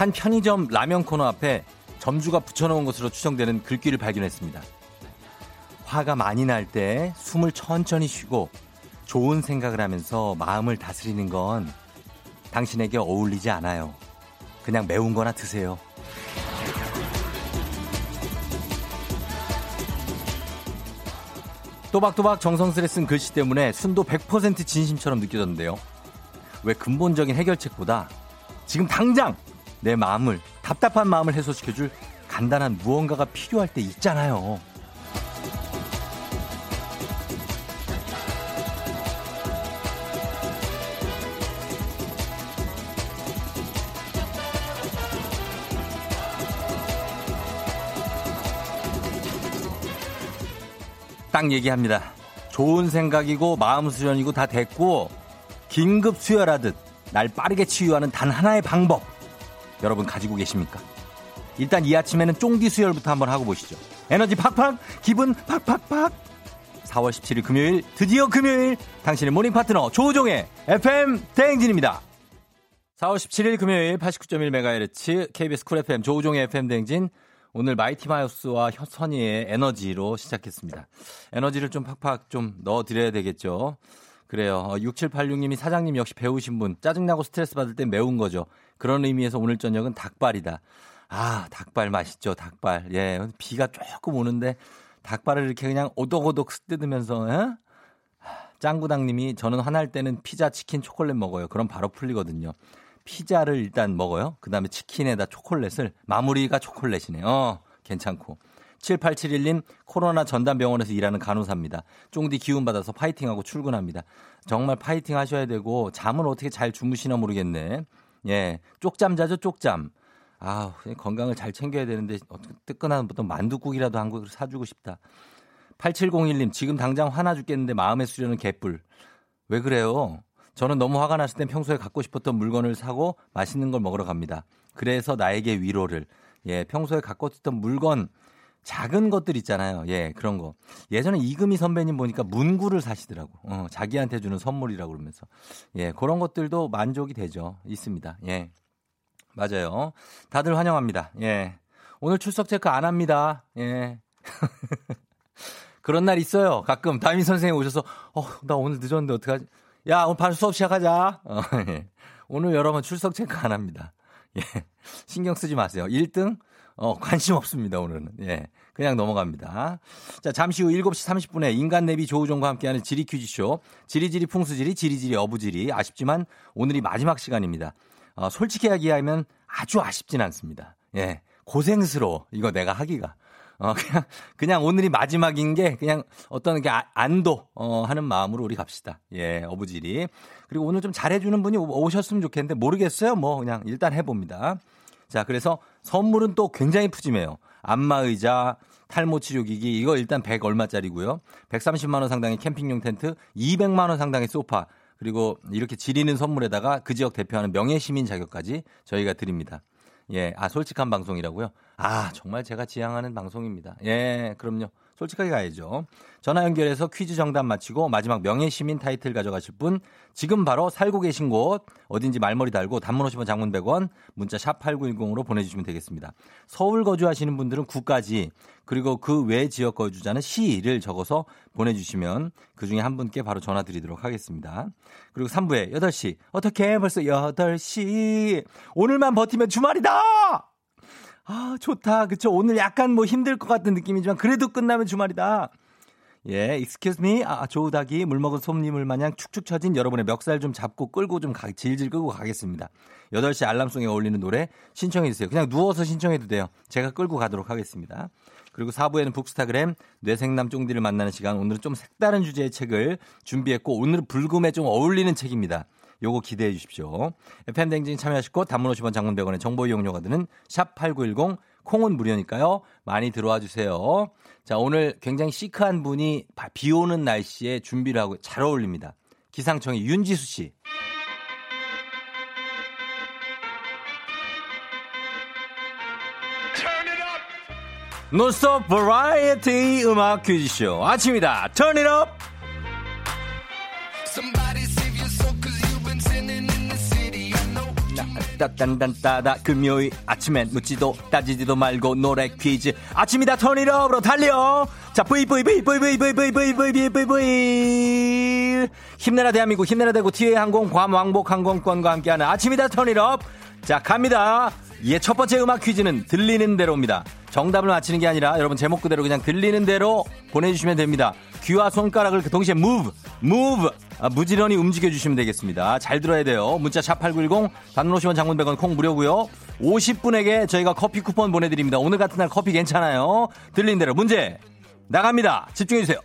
한 편의점 라면 코너 앞에 점주가 붙여놓은 것으로 추정되는 글귀를 발견했습니다. 화가 많이 날 때 숨을 천천히 쉬고 좋은 생각을 하면서 마음을 다스리는 건 당신에게 어울리지 않아요. 그냥 매운 거나 드세요. 또박또박 정성스레 쓴 글씨 때문에 순도 100% 진심처럼 느껴졌는데요. 왜 근본적인 해결책보다 지금 당장 내 마음을 답답한 마음을 해소시켜줄 간단한 무언가가 필요할 때 있잖아요. 딱 얘기합니다. 좋은 생각이고 마음 수련이고 다 됐고 긴급 수혈하듯 날 빠르게 치유하는 단 하나의 방법 여러분 가지고 계십니까? 일단 이 아침에는 쫑디 수혈부터 한번 하고 보시죠. 에너지 팍팍 기분 팍팍팍 4월 17일 금요일 드디어 금요일 당신의 morning 파트너 조우종의 FM 대행진입니다. 4월 17일 금요일 89.1MHz KBS 쿨 FM 조우종의 FM 대행진 오늘 마이티 마우스와 선희의 에너지로 시작했습니다. 에너지를 좀 팍팍 좀 넣어드려야 되겠죠. 그래요. 6786님이 어, 사장님 역시 배우신 분. 짜증나고 스트레스 받을 때 매운 거죠. 그런 의미에서 오늘 저녁은 닭발이다. 아, 닭발 맛있죠. 닭발. 예. 비가 조금 오는데 닭발을 이렇게 그냥 오독오독 뜯으면서, 에? 짱구당님이 저는 화날 때는 피자, 치킨, 초콜릿 먹어요. 그럼 바로 풀리거든요. 피자를 일단 먹어요. 그 다음에 치킨에다 초콜릿을 마무리가 초콜릿이네요. 어, 괜찮고. 7871님 코로나 전담병원에서 일하는 간호사입니다. 쫑디 기운 받아서 파이팅하고 출근합니다. 정말 파이팅 하셔야 되고 잠을 어떻게 잘 주무시나 모르겠네. 예, 쪽잠 자죠 쪽잠. 아, 건강을 잘 챙겨야 되는데 뜨끈한 어떤 만두국이라도 한 그릇 사주고 싶다. 8701님 지금 당장 화나 죽겠는데 마음의 수련은 개뿔. 왜 그래요? 저는 너무 화가 났을 땐 평소에 갖고 싶었던 물건을 사고 맛있는 걸 먹으러 갑니다. 그래서 나에게 위로를. 예, 평소에 갖고 있던 물건 작은 것들 있잖아요. 예, 그런 거. 예전에 이금희 선배님 보니까 문구를 사시더라고. 어, 자기한테 주는 선물이라고 그러면서. 예, 그런 것들도 만족이 되죠. 있습니다. 예. 맞아요. 다들 환영합니다. 예. 오늘 출석 체크 안 합니다. 예. 그런 날 있어요. 가끔 담임 선생님 오셔서 어, 나 오늘 늦었는데 어떡하지? 야, 오늘 바로 수업 시작하자. 어, 예. 오늘 여러분 출석 체크 안 합니다. 예. 신경 쓰지 마세요. 1등? 어, 관심 없습니다, 오늘은. 예. 그냥 넘어갑니다. 자, 잠시 후 7시 30분에 인간 내비 조우종과 함께하는 지리 퀴즈쇼. 지리지리 풍수지리, 지리지리 어부지리. 아쉽지만 오늘이 마지막 시간입니다. 어, 솔직히 이야기하면 아주 아쉽진 않습니다. 예. 고생스러워. 이거 내가 하기가. 어, 그냥, 그냥 오늘이 마지막인 게 그냥 어떤 게 아, 안도, 어, 하는 마음으로 우리 갑시다. 예, 어부지리. 그리고 오늘 좀 잘해주는 분이 오셨으면 좋겠는데 모르겠어요. 뭐 그냥 일단 해봅니다. 자, 그래서 선물은 또 굉장히 푸짐해요. 안마의자, 탈모 치료기기, 이거 일단 100 얼마짜리고요. 130만 원 상당의 캠핑용 텐트, 200만 원 상당의 소파, 그리고 이렇게 지리는 선물에다가 그 지역 대표하는 명예 시민 자격까지 저희가 드립니다. 예, 아, 솔직한 방송이라고요? 아, 정말 제가 지향하는 방송입니다. 예, 그럼요. 솔직하게 가야죠. 전화 연결해서 퀴즈 정답 맞히고 마지막 명예시민 타이틀 가져가실 분 지금 바로 살고 계신 곳 어딘지 말머리 달고 단문 50원 장문 100원 문자 샵 8910으로 보내주시면 되겠습니다. 서울 거주하시는 분들은 구까지 그리고 그 외 지역 거주자는 시를 적어서 보내주시면 그 중에 한 분께 바로 전화 드리도록 하겠습니다. 그리고 3부에 8시 어떻게 벌써 8시 오늘만 버티면 주말이다! 아, 좋다. 그쵸. 오늘 약간 뭐 힘들 것 같은 느낌이지만 그래도 끝나면 주말이다. 예, excuse me. 아, 조우닭이 물 먹은 솜님을 마냥 축축 처진 여러분의 멱살 좀 잡고 끌고 좀 가, 질질 끌고 가겠습니다. 8시 알람송에 어울리는 노래 신청해 주세요. 그냥 누워서 신청해도 돼요. 제가 끌고 가도록 하겠습니다. 그리고 4부에는 북스타그램 뇌생남 쫑디를 만나는 시간. 오늘은 좀 색다른 주제의 책을 준비했고 오늘은 불금에 좀 어울리는 책입니다. 요거 기대해 주십시오. FM댕진 참여하시고 단문 50원 장문 100원의 정보 이용료가 드는 샵 8910 콩은 무료니까요. 많이 들어와 주세요. 자, 오늘 굉장히 시크한 분이 비 오는 날씨에 준비를 하고 잘 어울립니다. 기상청의 윤지수 씨. 노스톱 버라이어티 음악 퀴즈쇼 아침이다. Turn it up. 따딴딴따다 금요일 아침엔 묻지도 따지지도 말고 노래 퀴즈 아침이다 turn it up으로 달려 자 브이 브이 브이 브이 브이 브이 브이 브이 브이 브이 브이 힘내라 대한민국 힘내라 대구 티웨이 항공 괌 왕복 항공권과 함께하는 아침이다 turn it up 자 갑니다 예, 첫 번째 음악 퀴즈는 들리는 대로입니다. 정답을 맞히는 게 아니라 여러분 제목 그대로 그냥 들리는 대로 보내주시면 됩니다. 귀와 손가락을 동시에 move, move, 아, 무지런히 움직여주시면 되겠습니다. 잘 들어야 돼요. 문자 샵8910, 단문 50원 장문 100원 콩 무료고요. 50분에게 저희가 커피 쿠폰 보내드립니다. 오늘 같은 날 커피 괜찮아요. 들리는 대로 문제 나갑니다. 집중해주세요.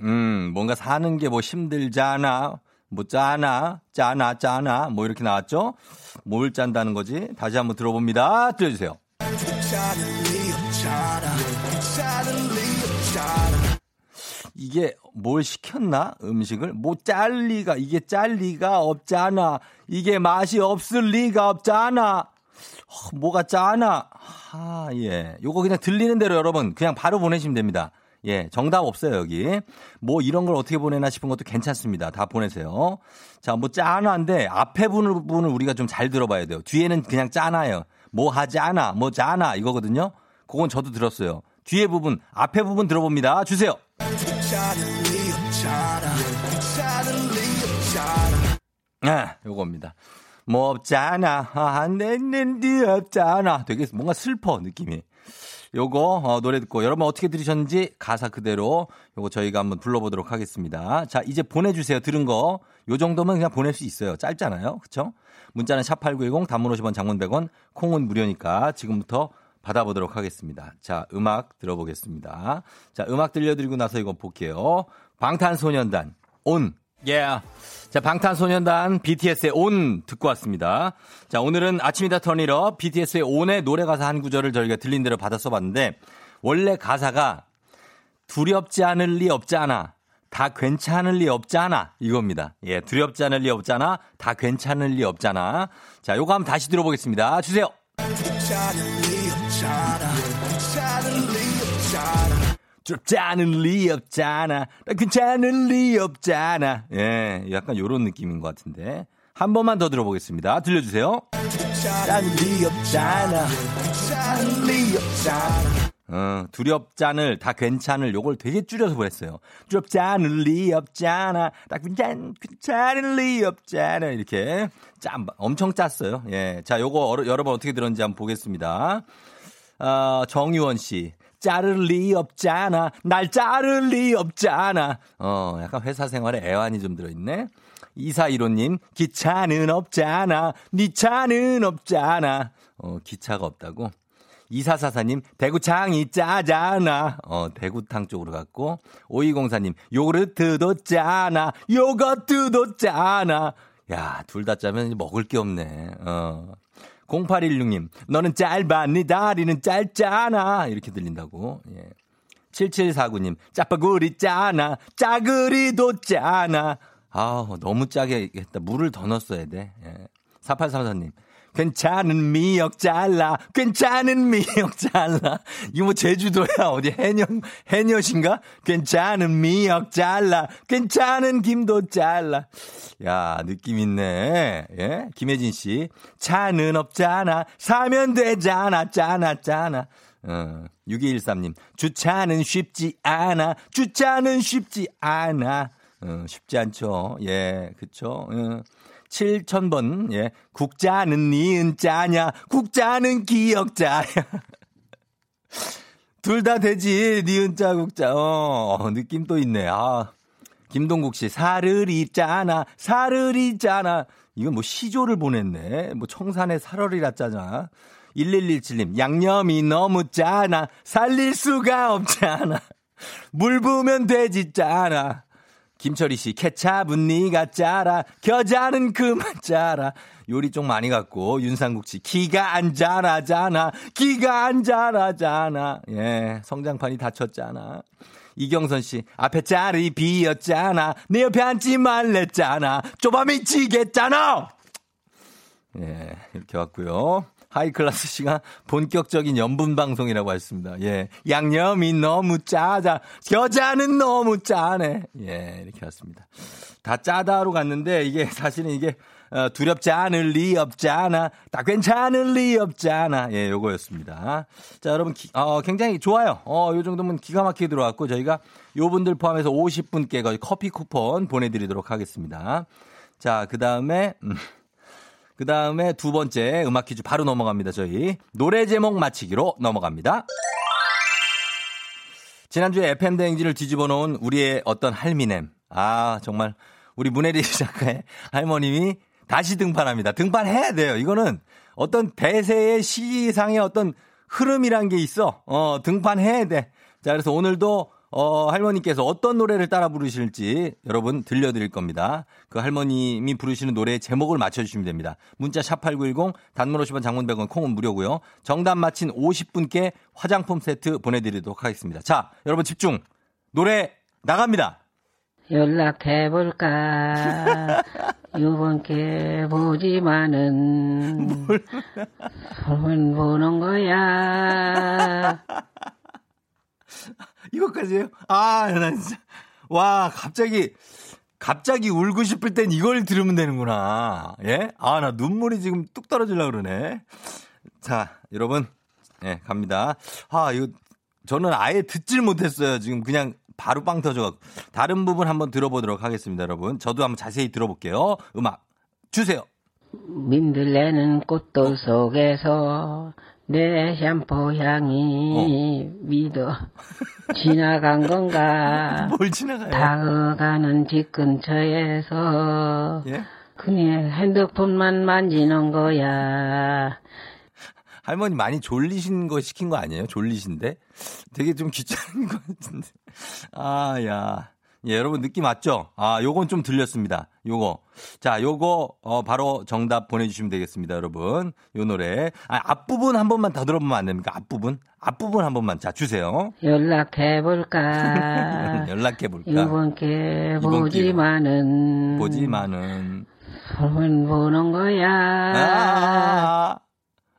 음, 뭔가 사는 게 뭐 힘들잖아. 뭐 짜나, 짜나, 짜나, 뭐 이렇게 나왔죠? 뭘 짠다는 거지? 다시 한번 들어봅니다. 들려주세요. 이게 뭘 시켰나? 음식을? 뭐 짤 리가, 이게 짤 리가 없잖아. 이게 맛이 없을 리가 없잖아. 어, 뭐가 짜나? 아, 예. 요거 그냥 들리는 대로 여러분 그냥 바로 보내시면 됩니다. 예, 정답 없어요, 여기. 뭐 이런 걸 어떻게 보내나 싶은 것도 괜찮습니다. 다 보내세요. 자, 뭐 짠한데 앞에 부분을 우리가 좀 잘 들어봐야 돼요. 뒤에는 그냥 짠아요. 뭐 하지 않아, 뭐 짜나 이거거든요. 그건 저도 들었어요. 뒤에 부분, 앞에 부분 들어봅니다. 주세요. 아, 요겁니다. 뭐 없잖아. 안 됐는데 없잖아. 되게 뭔가 슬퍼, 느낌이. 요거 어, 노래 듣고 여러분 어떻게 들으셨는지 가사 그대로 요거 저희가 한번 불러보도록 하겠습니다. 자 이제 보내주세요. 들은 거 요 정도면 그냥 보낼 수 있어요. 짧잖아요. 그쵸? 문자는 샵8910 단문 50원 장문 100원 콩은 무료니까 지금부터 받아보도록 하겠습니다. 자 음악 들어보겠습니다. 자 음악 들려드리고 나서 이거 볼게요. 방탄소년단 ON Yeah. 자, 방탄소년단 BTS의 ON 듣고 왔습니다. 자, 오늘은 아침이다 turn it up BTS의 ON의 노래 가사 한 구절을 저희가 들린 대로 받아 써봤는데 원래 가사가 두렵지 않을 리 없지 않아. 다 괜찮을 리 없잖아. 이겁니다. 예, 두렵지 않을 리 없잖아. 다 괜찮을 리 없잖아. 자, 요거 한번 다시 들어보겠습니다. 주세요. 좁지 않은 리 없잖아. 괜찮은 리 없잖아. 예, 약간 요런 느낌인 것 같은데. 한 번만 더 들어보겠습니다. 들려주세요. 짠리 없잖아. 짠리 없잖아. 어, 두렵잖을, 다 괜찮을, 요걸 되게 줄여서 보냈어요. 두렵잖을 리 없잖아. 딱 괜찮, 괜찮을 리 없잖아. 이렇게. 짠, 엄청 짰어요. 예. 자, 요거 여러분 어떻게 들었는지 한번 보겠습니다. 어, 정유원 씨. 자를 리 없잖아. 날 자를 리 없잖아. 어, 약간 회사 생활에 애환이 좀 들어있네. 이사이로님, 기차는 없잖아. 니 차는 없잖아. 어, 기차가 없다고? 이사사사님, 대구창이 짜잖아. 어, 대구탕 쪽으로 갔고. 오이공사님, 요구르트도 짜나. 요거트도 짜나. 야, 둘 다 짜면 먹을 게 없네. 어. 0816님, 너는 짧아, 네 다리는 짧잖아. 이렇게 들린다고. 예. 7749님, 짜파구리 짜나, 짜그리도 짜나. 아 너무 짜게 했다. 물을 더 넣었어야 돼. 예. 4834님, 괜찮은 미역 잘라. 괜찮은 미역 잘라. 이거 뭐 제주도야. 어디 해녀, 해녀신가? 괜찮은 미역 잘라. 괜찮은 김도 잘라. 야, 느낌 있네. 예? 김혜진 씨. 차는 없잖아. 사면 되잖아. 짜나, 짜나. 어, 6213님. 주차는 쉽지 않아. 주차는 쉽지 않아. 어, 쉽지 않죠. 예, 그쵸. 어. 7000번, 예. 국자는 니은 짜냐, 국자는 기억자야. 둘 다 되지, 니은 짜, 국자. 어, 어, 느낌 또 있네. 아. 김동국 씨, 사르리 짜나, 사르리 짜나. 이건 뭐 시조를 보냈네. 뭐 청산에 살얼이라 짜잖아. 1117님, 양념이 너무 짜나, 살릴 수가 없잖아. 물 부으면 되지 짜나. 김철희 씨, 케찹은 니가 짜라, 겨자는 그만 짜라. 요리 좀 많이 갖고, 윤상국 씨, 기가 안 자라잖아, 기가 안 자라잖아. 예, 성장판이 다쳤잖아. 이경선 씨, 앞에 자리 비었잖아, 내 옆에 앉지 말랬잖아, 좁아 미치겠잖아! 예, 이렇게 왔고요. 하이클라스 씨가 본격적인 연분 방송이라고 했습니다. 예. 양념이 너무 짜자. 겨자는 너무 짜네. 예, 이렇게 왔습니다. 다 짜다로 갔는데 이게 사실은 이게 어, 두렵지 않을 리 없잖아. 다 괜찮을 리 없잖아. 예, 요거였습니다. 자, 여러분, 기, 어, 굉장히 좋아요. 어, 요 정도면 기가 막히게 들어왔고, 저희가 요 분들 포함해서 50분께 커피 쿠폰 보내드리도록 하겠습니다. 자, 그 다음에, 음, 그 다음에 두 번째 음악 퀴즈 바로 넘어갑니다, 저희. 노래 제목 맞히기로 넘어갑니다. 지난주에 FM대행진을 뒤집어 놓은 우리의 어떤 할미넴. 아, 정말 우리 문혜리 작가의 할머님이 다시 등판합니다. 등판해야 돼요. 이거는 어떤 대세의 시기상의 어떤 흐름이란 게 있어. 어, 등판해야 돼. 자, 그래서 오늘도 어, 할머니께서 어떤 노래를 따라 부르실지 여러분 들려드릴 겁니다. 그 할머님이 부르시는 노래의 제목을 맞춰주시면 됩니다. 문자 샵8910 단문 50원 장문 100원 콩은 무료고요. 정답 맞힌 50분께 화장품 세트 보내드리도록 하겠습니다. 자, 여러분 집중. 노래 나갑니다. 연락해볼까. 요번께 보지만은 소문 보는 거야. 이것까지요? 아, 나 진짜. 와, 갑자기, 갑자기 울고 싶을 땐 이걸 들으면 되는구나. 예? 아, 나 눈물이 지금 뚝 떨어지려고 그러네. 자, 여러분. 예, 갑니다. 아, 이거, 저는 아예 듣질 못했어요. 지금 그냥 바로 빵 터져갖고. 다른 부분 한번 들어보도록 하겠습니다, 여러분. 저도 한번 자세히 들어볼게요. 음악 주세요. 민들레는 꽃돌 속에서 내 샴푸 향이 어. 믿어 지나간 건가? 뭘 지나가요? 다가가는 집 근처에서 예? 그냥 핸드폰만 만지는 거야. 할머니 많이 졸리신 거 시킨 거 아니에요? 졸리신데? 되게 좀 귀찮은 거 같은데. 아, 야. 예, 여러분 느낌 왔죠? 아, 요건 좀 들렸습니다. 요거. 자, 요거 어 바로 정답 보내 주시면 되겠습니다, 여러분. 요 노래. 아, 앞부분 한 번만 더 들어보면 안 됩니까? 앞부분? 앞부분 한 번만. 자, 주세요. 연락해 볼까? 연락해 볼까? 이번께 보지만은 보지만은 소문 보는 거야. 아~ 네,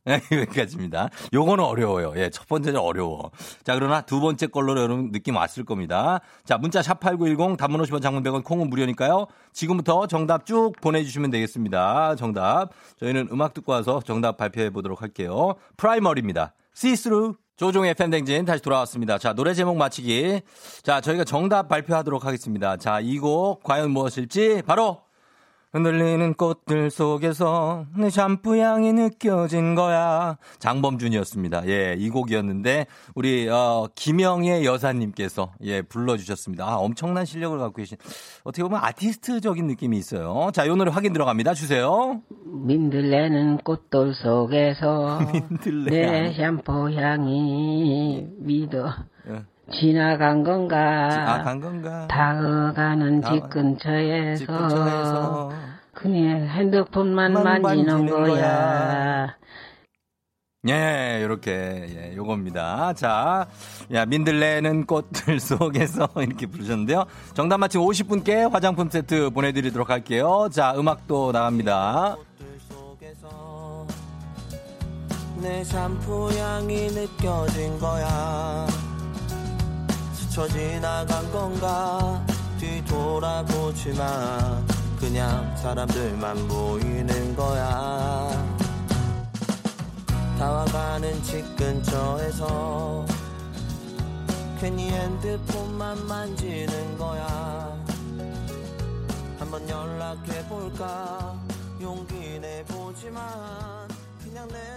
여기까지입니다. 요거는 어려워요. 예, 첫 번째는 어려워. 자, 그러나 두 번째 걸로 여러분 느낌 왔을 겁니다. 자, 문자 샵8910 단문 50원 장문 100원 콩은 무료니까요. 지금부터 정답 쭉 보내주시면 되겠습니다. 정답. 저희는 음악 듣고 와서 정답 발표해 보도록 할게요. 프라이머리입니다. See Through. 조우종의 FM대행진 다시 돌아왔습니다. 자, 노래 제목 맞히기. 자, 저희가 정답 발표하도록 하겠습니다. 자, 이 곡 과연 무엇일지 바로 흔들리는 꽃들 속에서 내 샴푸 향이 느껴진 거야. 장범준이었습니다. 예, 이 곡이었는데 우리 어 김영애 여사님께서 예 불러주셨습니다. 아, 엄청난 실력을 갖고 계신 어떻게 보면 아티스트적인 느낌이 있어요. 자, 이 노래 확인 들어갑니다. 주세요. 민들레는 꽃돌 속에서 민들레 내 샴푸 향이 믿어. 예. 지나간 건가? 지나간 건가? 다가가는 집 근처에서, 집 근처에서 그냥 핸드폰만 만지는 거야. 거야. 예, 요렇게, 예, 요겁니다. 자, 야, 민들레는 꽃들 속에서 이렇게 부르셨는데요. 정답 맞힌 50분께 화장품 세트 보내드리도록 할게요. 자, 음악도 나갑니다. 내 샴푸 향이 느껴진 거야. 스쳐 지나간 건가? 뒤돌아보지 마 그냥 사람들만 보이는 거야. 다와가는 집 근처에서 괜히 핸드폰만 만지는 거야. 한번 연락해볼까? 용기 내보지만 그냥 내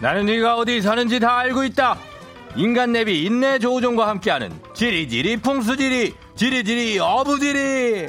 나는 네가 어디 사는지 다 알고 있다. 인간 내비 인내 조우종과 함께하는 지리지리 풍수지리 지리지리 어부지리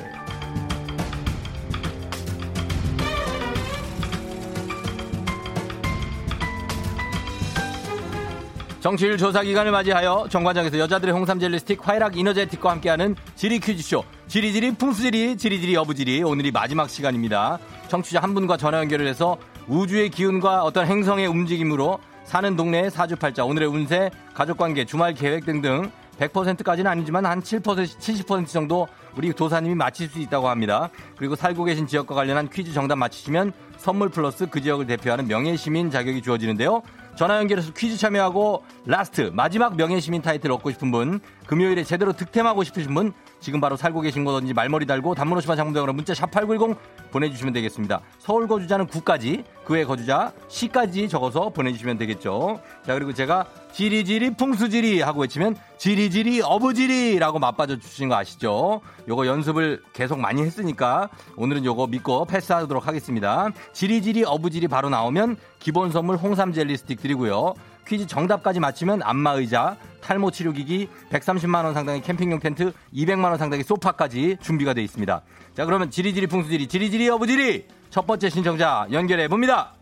정치율 조사 기간을 맞이하여 정관장에서 여자들의 홍삼 젤리 스틱 화이락 이너제틱과 함께하는 지리 퀴즈쇼 지리지리 풍수지리 지리지리 어부지리 오늘이 마지막 시간입니다. 청취자 한 분과 전화 연결을 해서 우주의 기운과 어떤 행성의 움직임으로 사는 동네의 사주팔자 오늘의 운세 가족관계 주말 계획 등등 100%까지는 아니지만 한 7%, 70% 정도 우리 도사님이 맞힐 수 있다고 합니다. 그리고 살고 계신 지역과 관련한 퀴즈 정답 맞히시면 선물 플러스 그 지역을 대표하는 명예시민 자격이 주어지는데요. 전화 연결해서 퀴즈 참여하고 last 마지막 명예시민 타이틀 얻고 싶은 분 금요일에 제대로 득템하고 싶으신 분 지금 바로 살고 계신 곳든지 말머리 달고 단문 50원 장문병으로 문자 샵 8910 보내주시면 되겠습니다. 서울 거주자는 9까지 그 외 거주자 시까지 적어서 보내주시면 되겠죠. 자 그리고 제가 지리지리 풍수지리 하고 외치면 지리지리 어부지리라고 맞받아 주신 거 아시죠? 요거 연습을 계속 많이 했으니까 오늘은 요거 믿고 패스하도록 하겠습니다. 지리지리 어부지리 바로 나오면 기본 선물 홍삼 젤리 스틱 드리고요. 퀴즈 정답까지 맞히면 안마의자, 탈모 치료기기, 130만 원 상당의 캠핑용 텐트, 200만 원 상당의 소파까지 준비가 되어 있습니다. 자, 그러면 지리지리 풍수지리, 지리지리 어부지리 첫 번째 신청자 연결해 봅니다.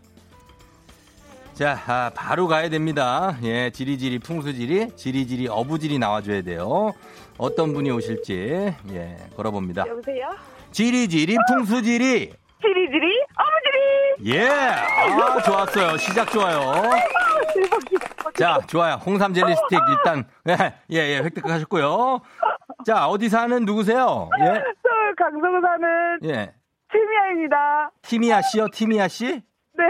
자, 아, 바로 가야 됩니다. 예, 지리지리 풍수지리, 지리지리 어부지리 나와줘야 돼요. 어떤 분이 오실지 예, 걸어봅니다. 여보세요? 지리지리 풍수지리. 지리지리 어머지리 예, 아 좋았어요. 시작 좋아요. 자, 좋아요. 홍삼 젤리 스틱 일단 예, 예, 예 획득하셨고요. 자, 어디 사는 누구세요? 예, 서울 강서구 사는 예. 최미아입니다. 티미아 씨요, 티미아 씨? 네,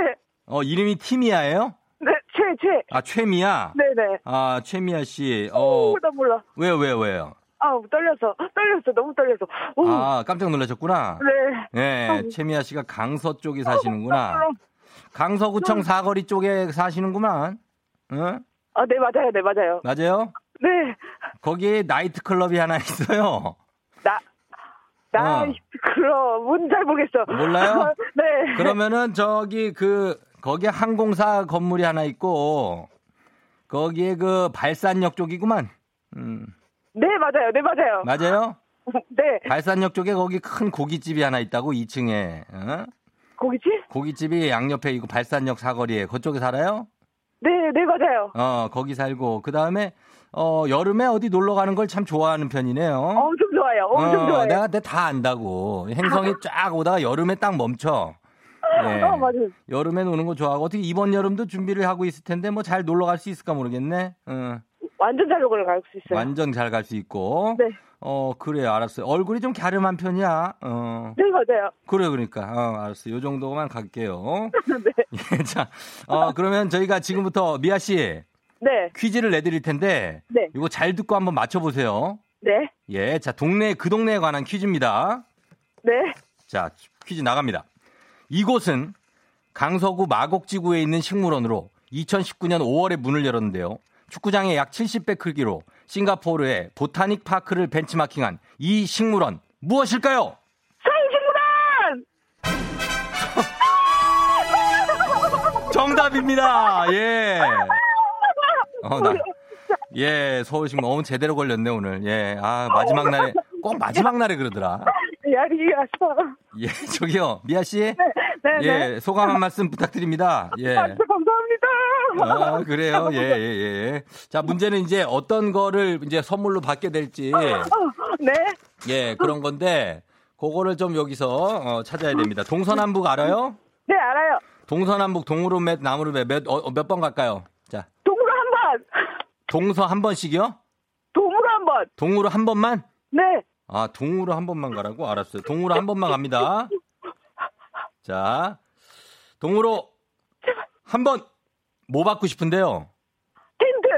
어, 이름이 티미아예요? 네, 최, 최. 아, 최미아. 네네. 아, 최미아 씨. 어, 몰라. 왜요, 왜요, 왜요? 아우, 떨려서. 떨렸어. 너무 떨려서. 오, 아, 깜짝 놀라셨구나. 네. 예, 최미아 씨가 강서 쪽에 사시는구나. 강서구청 사거리 쪽에 사시는구만. 응? 아, 네, 맞아요. 네, 맞아요. 맞아요? 네. 거기에 나이트 클럽이 하나 있어요. 나, 나, 어. 뭔잘 모르겠어. 몰라요? 네. 그러면은 저기 그 거기에 항공사 건물이 하나 있고 거기에 그 발산역 쪽이구만. 음. 네, 맞아요. 네, 맞아요. 맞아요? 네. 발산역 쪽에 거기 큰 고깃집이 하나 있다고 2층에. 어? 거기지? 고깃집이 양옆에 있고 발산역 사거리에 그쪽에 살아요? 네, 네, 맞아요. 어, 거기 살고 그 다음에 어, 여름에 어디 놀러 가는 걸 참 좋아하는 편이네요. 엄청 좋아요. 엄청 어, 좋아요. 내가 내가 다 안다고. 행성이 쫙 오다가 여름에 딱 멈춰. 예. 어, 맞아요. 여름에 노는 거 좋아하고 어떻게 이번 여름도 준비를 하고 있을 텐데 뭐 잘 놀러 갈 수 있을까 모르겠네. 어, 완전 잘 녹을 갈수 있어요. 완전 잘 갈 수 있고. 네. 어 그래요 알았어요. 얼굴이 좀 갸름한 편이야. 어 네, 맞아요. 그래 그러니까 어 알았어. 요 정도만 갈게요. 네. 예, 자, 어 그러면 저희가 지금부터 미아 씨 네. 퀴즈를 내드릴 텐데 네. 이거 잘 듣고 한번 맞춰보세요. 네. 예, 자 동네 그 동네에 관한 퀴즈입니다. 네. 자, 퀴즈 나갑니다. 이곳은 강서구 마곡지구에 있는 식물원으로 2019년 5월에 문을 열었는데요. 축구장의 약 70배 크기로 싱가포르의 보타닉 파크를 벤치마킹한 이 식물원 무엇일까요? 서울식물원! 정답입니다. 예. 어, 나, 예, 서울식물 너무 제대로 걸렸네 오늘. 예, 아 마지막 날에 꼭 마지막 날에 그러더라. 왔어. 예, 저기요, 미아 씨. 네, 네. 예, 소감 한 말씀 부탁드립니다. 예. 아, 감사합니다. 아, 그래요? 예, 예, 예. 자, 문제는 이제 어떤 거를 이제 선물로 받게 될지, 네. 예, 그런 건데, 그거를 좀 여기서 어, 찾아야 됩니다. 동서남북 알아요? 네, 알아요. 동서남북 동으로 몇, 나무로 몇, 몇, 어, 몇번 갈까요? 자, 동으로 한 번. 동서 한 번씩이요? 동으로 한 번. 동으로 한 번만? 네. 아, 동으로 한 번만 가라고? 알았어요. 동으로 한 번만 갑니다. 자, 동으로 한 번, 뭐 받고 싶은데요? 텐트,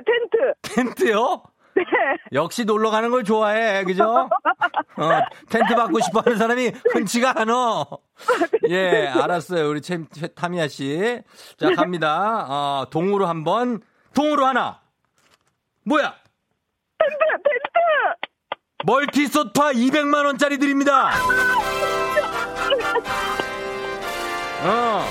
텐트. 텐트요? 네. 역시 놀러 가는 걸 좋아해, 그죠? 어, 텐트 받고 싶어 하는 사람이 흔치가 않어. 예, 알았어요. 우리 최, 최, 타미야 씨. 자, 갑니다. 어, 동으로 한 번, 동으로 하나. 뭐야? 텐트, 텐트. 멀티 소파 200만원짜리 드립니다. 어.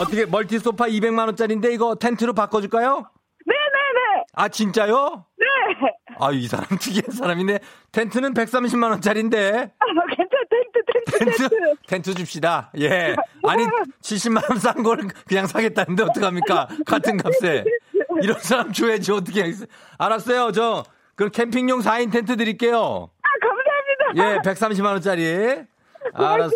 어떻게 멀티 소파 200만 원짜리인데 이거 텐트로 바꿔줄까요? 네네네. 아, 진짜요? 네. 아, 이 사람 특이한 사람이네. 텐트는 130만 원짜리인데. 아, 괜찮아. 텐트, 텐트, 텐트. 텐트, 텐트 줍시다. 예. 아니, 70만 원 싼 거를 그냥 사겠다는데 어떡합니까? 같은 값에. 이런 사람 줘야지 어떻게 하겠어요. 알았어요. 저, 그럼 캠핑용 4인 텐트 드릴게요. 아, 감사합니다. 예, 130만 원짜리. 알았어요.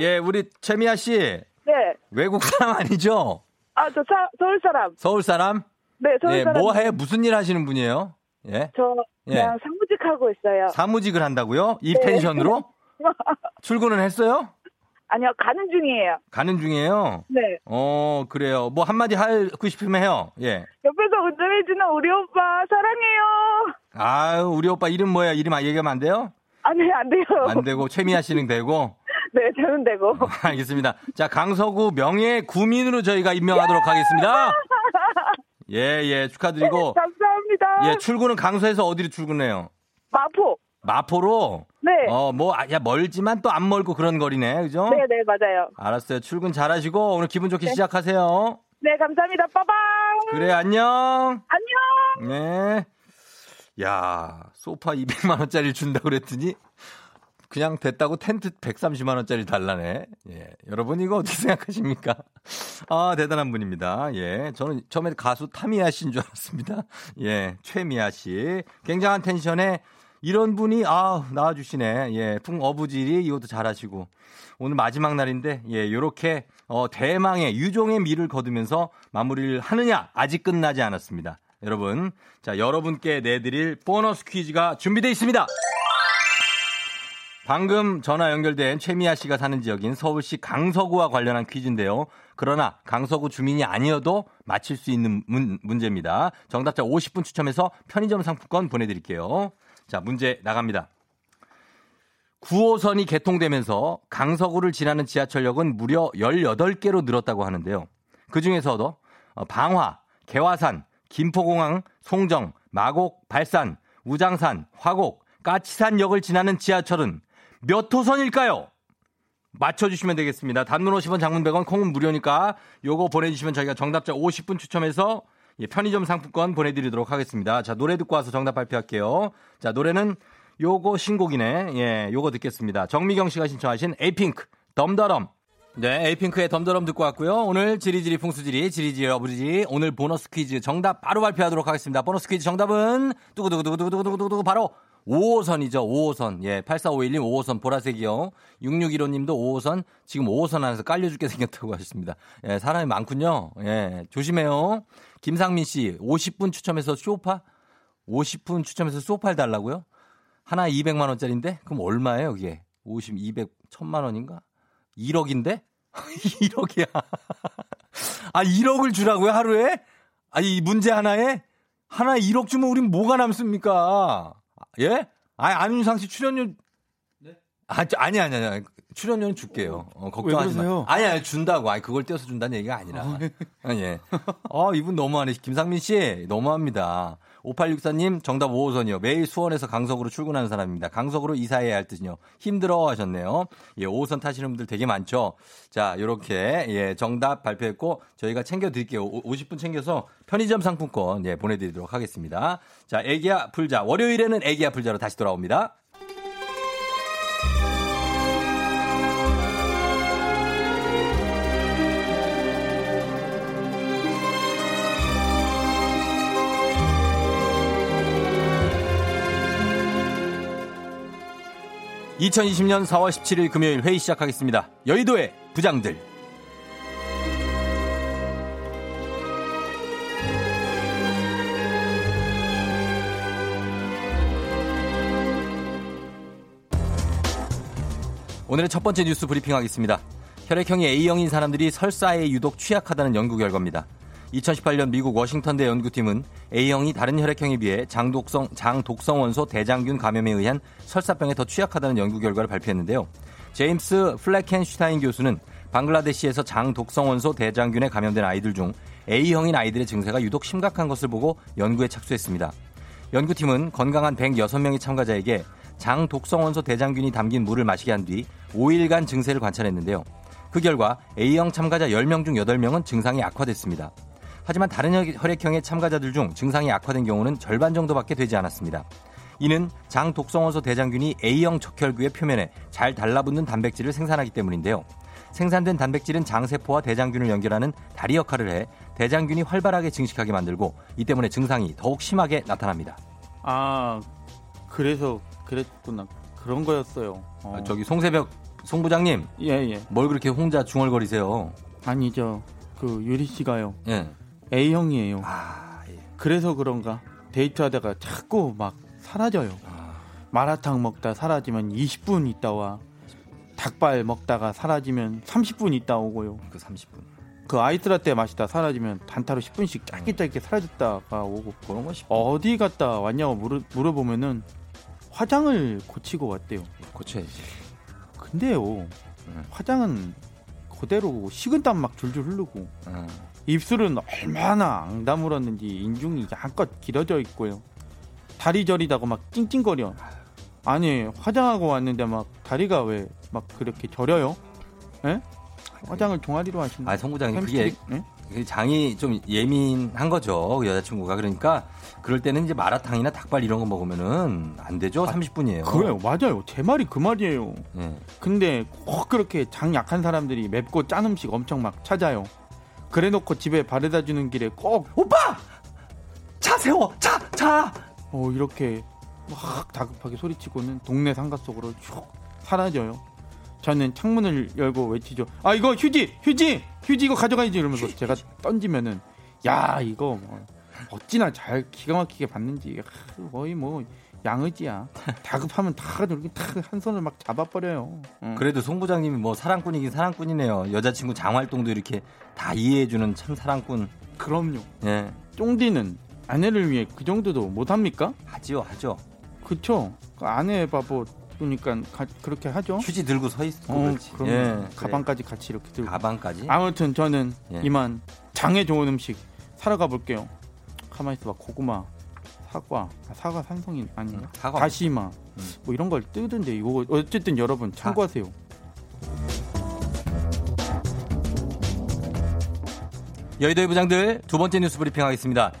예, 우리 최미아 씨. 네. 외국 사람 아니죠? 아, 저 사, 서울 사람. 서울 사람? 네, 서울 예, 사람. 뭐 해? 무슨 일 하시는 분이에요? 예. 저 예. 그냥 사무직 하고 있어요. 사무직을 한다고요? 이 네. 펜션으로? 출근은 했어요? 아니요, 가는 중이에요. 가는 중이에요? 네. 어, 그래요. 뭐 한마디 하고 싶으면 해요. 예. 옆에서 운전해주는 우리 오빠 사랑해요. 아유, 우리 오빠 이름 뭐예요? 이름 아- 얘기하면 안 돼요? 아, 네, 안 돼요. 안 되고, 최미아 씨는 되고. 네, 저는 되고. 알겠습니다. 자, 강서구 명예 구민으로 저희가 임명하도록 하겠습니다. 예, 예, 축하드리고. 감사합니다. 예, 출근은 강서에서 어디로 출근해요? 마포. 마포로? 네. 어, 뭐, 아, 야, 멀지만 또 안 멀고 그런 거리네. 그죠? 네, 네, 맞아요. 알았어요. 출근 잘하시고, 오늘 기분 좋게 시작하세요. 네, 감사합니다. 빠방. 그래, 안녕. 안녕. 네. 야, 소파 200만원짜리 준다고 그랬더니, 그냥 됐다고 텐트 130만 원짜리 달라네. 예. 여러분, 이거 어떻게 생각하십니까? 아, 대단한 분입니다. 예. 저는 처음에 가수 타미야 씨인 줄 알았습니다. 예. 최미아 씨. 굉장한 텐션에 이런 분이, 아 나와 주시네. 예. 풍 어부질이 이것도 잘하시고. 오늘 마지막 날인데, 예. 요렇게, 어, 대망의 유종의 미를 거두면서 마무리를 하느냐? 아직 끝나지 않았습니다. 여러분. 자, 여러분께 내드릴 보너스 퀴즈가 준비되어 있습니다. 방금 전화 연결된 최미아 씨가 사는 지역인 서울시 강서구와 관련한 퀴즈인데요. 그러나 강서구 주민이 아니어도 맞힐 수 있는 문, 문제입니다. 정답자 50분 추첨해서 편의점 상품권 보내드릴게요. 자, 문제 나갑니다. 9호선이 개통되면서 강서구를 지나는 지하철역은 무려 18개로 늘었다고 하는데요. 그 중에서도 어, 방화, 개화산, 김포공항, 송정, 마곡, 발산, 우장산, 화곡, 까치산역을 지나는 지하철은 몇 호선일까요? 맞춰주시면 되겠습니다. 단문 50원, 장문 100원, 콩은 무료니까 요거 보내주시면 저희가 정답자 50분 추첨해서 예, 편의점 상품권 보내드리도록 하겠습니다. 자, 노래 듣고 와서 정답 발표할게요. 자, 노래는 요거 신곡이네. 예, 요거 듣겠습니다. 정미경 씨가 신청하신 에이핑크, 덤더럼. 네, 에이핑크의 덤더럼 듣고 왔고요. 오늘 지리지리 풍수지리, 지리지리 어부지리, 오늘 보너스 퀴즈 정답 바로 발표하도록 하겠습니다. 보너스 퀴즈 정답은 두구두구두구두구두구두구 바로 5호선이죠. 5호선. 예, 8451님 5호선 보라색이요. 6615님도 5호선 지금 5호선 안에서 깔려 죽게 생겼다고 하셨습니다. 예, 사람이 많군요. 예, 조심해요. 김상민 씨 50분 추첨해서 쇼파 50분 추첨해서 소파를 달라고요? 하나 200만 원짜리인데 그럼 얼마예요, 이게? 50, 200, 1000만 원인가? 1억인데? 1억이야. 아, 1억을 주라고요, 하루에? 아니, 이 문제 하나에? 하나 1억 주면 우린 뭐가 남습니까? 예? 아니, 안윤상 씨 출연료. 아, 저- 아니, 아니, 아니. 출연료는 줄게요. 어, 걱정하지 마. 아니, 아니, 준다고. 아니, 그걸 떼어서 준다는 얘기가 아니라. 아, 예. 어, 이분 너무하네. 김상민 씨, 너무합니다. 5864님, 정답 5호선이요. 매일 수원에서 강석으로 출근하는 사람입니다. 강석으로 이사해야 할 듯요. 힘들어 하셨네요. 예, 5호선 타시는 분들 되게 많죠. 자, 요렇게, 예, 정답 발표했고, 저희가 챙겨 드릴게요. 오- 50분 챙겨서 편의점 상품권, 예, 보내 드리도록 하겠습니다. 자, 애기야 풀자. 월요일에는 애기야 풀자로 다시 돌아옵니다. (2020년 4월 17일) 금요일 회의 시작하겠습니다 여의도의 부장들 오늘의 첫 번째 뉴스 브리핑 하겠습니다. 혈액형이 A형인 사람들이 설사에 유독 취약하다는 연구 결과입니다. 2018년 미국 워싱턴대 연구팀은 A형이 다른 혈액형에 비해 장독성, 장독성 원소 대장균 감염에 의한 설사병에 더 취약하다는 연구 결과를 발표했는데요. 제임스 플래켄슈타인 교수는 방글라데시에서 장독성 원소 대장균에 감염된 아이들 중 A형인 아이들의 증세가 유독 심각한 것을 보고 연구에 착수했습니다. 연구팀은 건강한 106명의 참가자에게 장 독성 원소 대장균이 담긴 물을 마시게 한 뒤 5일간 증세를 관찰했는데요. 그 결과 A형 참가자 10명 중 8명은 증상이 악화됐습니다. 하지만 다른 혈액형의 참가자들 중 증상이 악화된 경우는 절반 정도밖에 되지 않았습니다. 이는 장 독성원소 대장균이 A형 적혈구의 표면에 잘 달라붙는 단백질을 생산하기 때문인데요. 생산된 단백질은 장세포와 대장균을 연결하는 다리 역할을 해 대장균이 활발하게 증식하게 만들고 이 때문에 증상이 더욱 심하게 나타납니다. 아, 그래서 그랬구나. 그런 거였어요. 어. 아, 저기 송세벽 송 부장님. 예, 예. 뭘 그렇게 혼자 중얼거리세요? 아니죠. 그 유리 씨가요. 예. A형이에요. 아, 예. 그래서 그런가 데이트하다가 자꾸 막 사라져요. 아. 마라탕 먹다 사라지면 20분 있다 와. 닭발 먹다가 사라지면 30분 있다 오고요. 그 30분. 그 아이스라떼 마시다 사라지면 단타로 10분씩 짧게 짧게 사라졌다가 오고 그런 거 어디 갔다 왔냐고 물어, 물어보면은 화장을 고치고 왔대요. 고쳐야지. 근데요, 음. 화장은 그대로 식은 땀 막 줄줄 흐르고 음. 입술은 얼마나 앙다물었는지 인중이 양껏 길어져 있고요. 다리 저리다고 막 찡찡거려. 아니 화장하고 왔는데 막 다리가 왜 막 그렇게 저려요? 예? 화장을 종아리로 하시는. 아, 송부장님 그게 네? 장이 좀 예민한 거죠. 그 여자친구가 그러니까 그럴 때는 이제 마라탕이나 닭발 이런 거 먹으면은 안 되죠. 아, 30분이에요. 그래요, 맞아요. 제 말이 그 말이에요. 네. 근데 꼭 그렇게 장 약한 사람들이 맵고 짠 음식 엄청 막 찾아요. 그래놓고 집에 바래다 주는 길에 꼭 오빠 차 세워 차 차. 어 이렇게 막 다급하게 소리치고는 동네 상가 속으로 쭉 사라져요. 저는 창문을 열고 외치죠. 아 이거 휴지, 휴지, 휴지 이거 가져가야지 이러면서 제가 던지면은 야 이거 뭐 어찌나 잘 기가 막히게 받는지 거의 뭐 양의지야. 다급하면 다 이렇게 탁한 손을 막 잡아버려요. 응. 그래도 송 부장님이 뭐 사랑꾼이긴 사랑꾼이네요. 여자친구 장활동도 이렇게 다 이해해주는 참 사랑꾼. 그럼요. 예. 쫑디는 아내를 위해 그 정도도 못합니까? 하지요, 하죠. 그쵸. 그 아내 바보 그러니까 가, 그렇게 하죠. 휴지 들고 서 있고 어, 그럼 예, 가방까지 그래. 같이 이렇게 들고. 가방까지. 아무튼 저는 예. 이만 장에 좋은 음식 사러 가볼게요. 가만 있어봐 고구마, 사과, 아, 사과 산성이 아니에요. 음, 사과. 다시마, 음. 뭐 이런 걸 뜨던데 이거 어쨌든 여러분 참고하세요. 여의도의 부장들 두 번째 뉴스 브리핑 하겠습니다.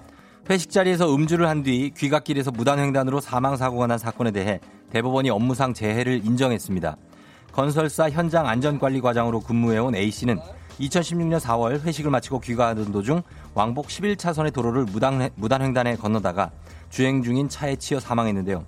회식 자리에서 음주를 한 뒤 귀갓길에서 무단횡단으로 사망사고가 난 사건에 대해 대법원이 업무상 재해를 인정했습니다. 건설사 현장 안전관리 과장으로 근무해온 A씨는 2016년 4월 회식을 마치고 귀가하던 도중 왕복 11차선의 도로를 무단, 무단횡단에 건너다가 주행 중인 차에 치여 사망했는데요.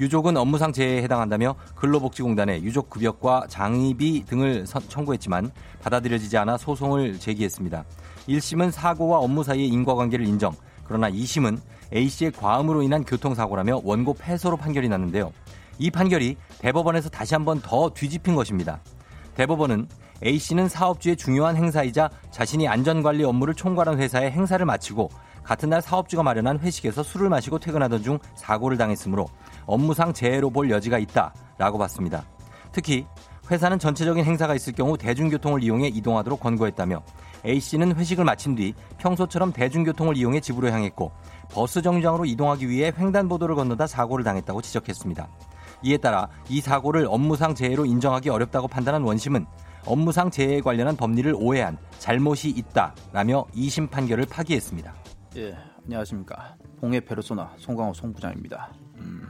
유족은 업무상 재해에 해당한다며 근로복지공단에 유족 급여과 장의비 등을 청구했지만 받아들여지지 않아 소송을 제기했습니다. 1심은 사고와 업무 사이의 인과관계를 인정, 그러나 2심은 A씨의 과음으로 인한 교통사고라며 원고 패소로 판결이 났는데요. 이 판결이 대법원에서 다시 한번 더 뒤집힌 것입니다. 대법원은 A씨는 사업주의 중요한 행사이자 자신이 안전관리 업무를 총괄한 회사의 행사를 마치고 같은 날 사업주가 마련한 회식에서 술을 마시고 퇴근하던 중 사고를 당했으므로 업무상 재해로 볼 여지가 있다라고 봤습니다. 특히 회사는 전체적인 행사가 있을 경우 대중교통을 이용해 이동하도록 권고했다며 A씨는 회식을 마친 뒤 평소처럼 대중교통을 이용해 집으로 향했고 버스 정류장으로 이동하기 위해 횡단보도를 건너다 사고를 당했다고 지적했습니다. 이에 따라 이 사고를 업무상 재해로 인정하기 어렵다고 판단한 원심은 업무상 재해에 관련한 법리를 오해한 잘못이 있다라며 2심 판결을 파기했습니다. 예, 안녕하십니까. 봉해 페르소나 송강호 송부장입니다. 음,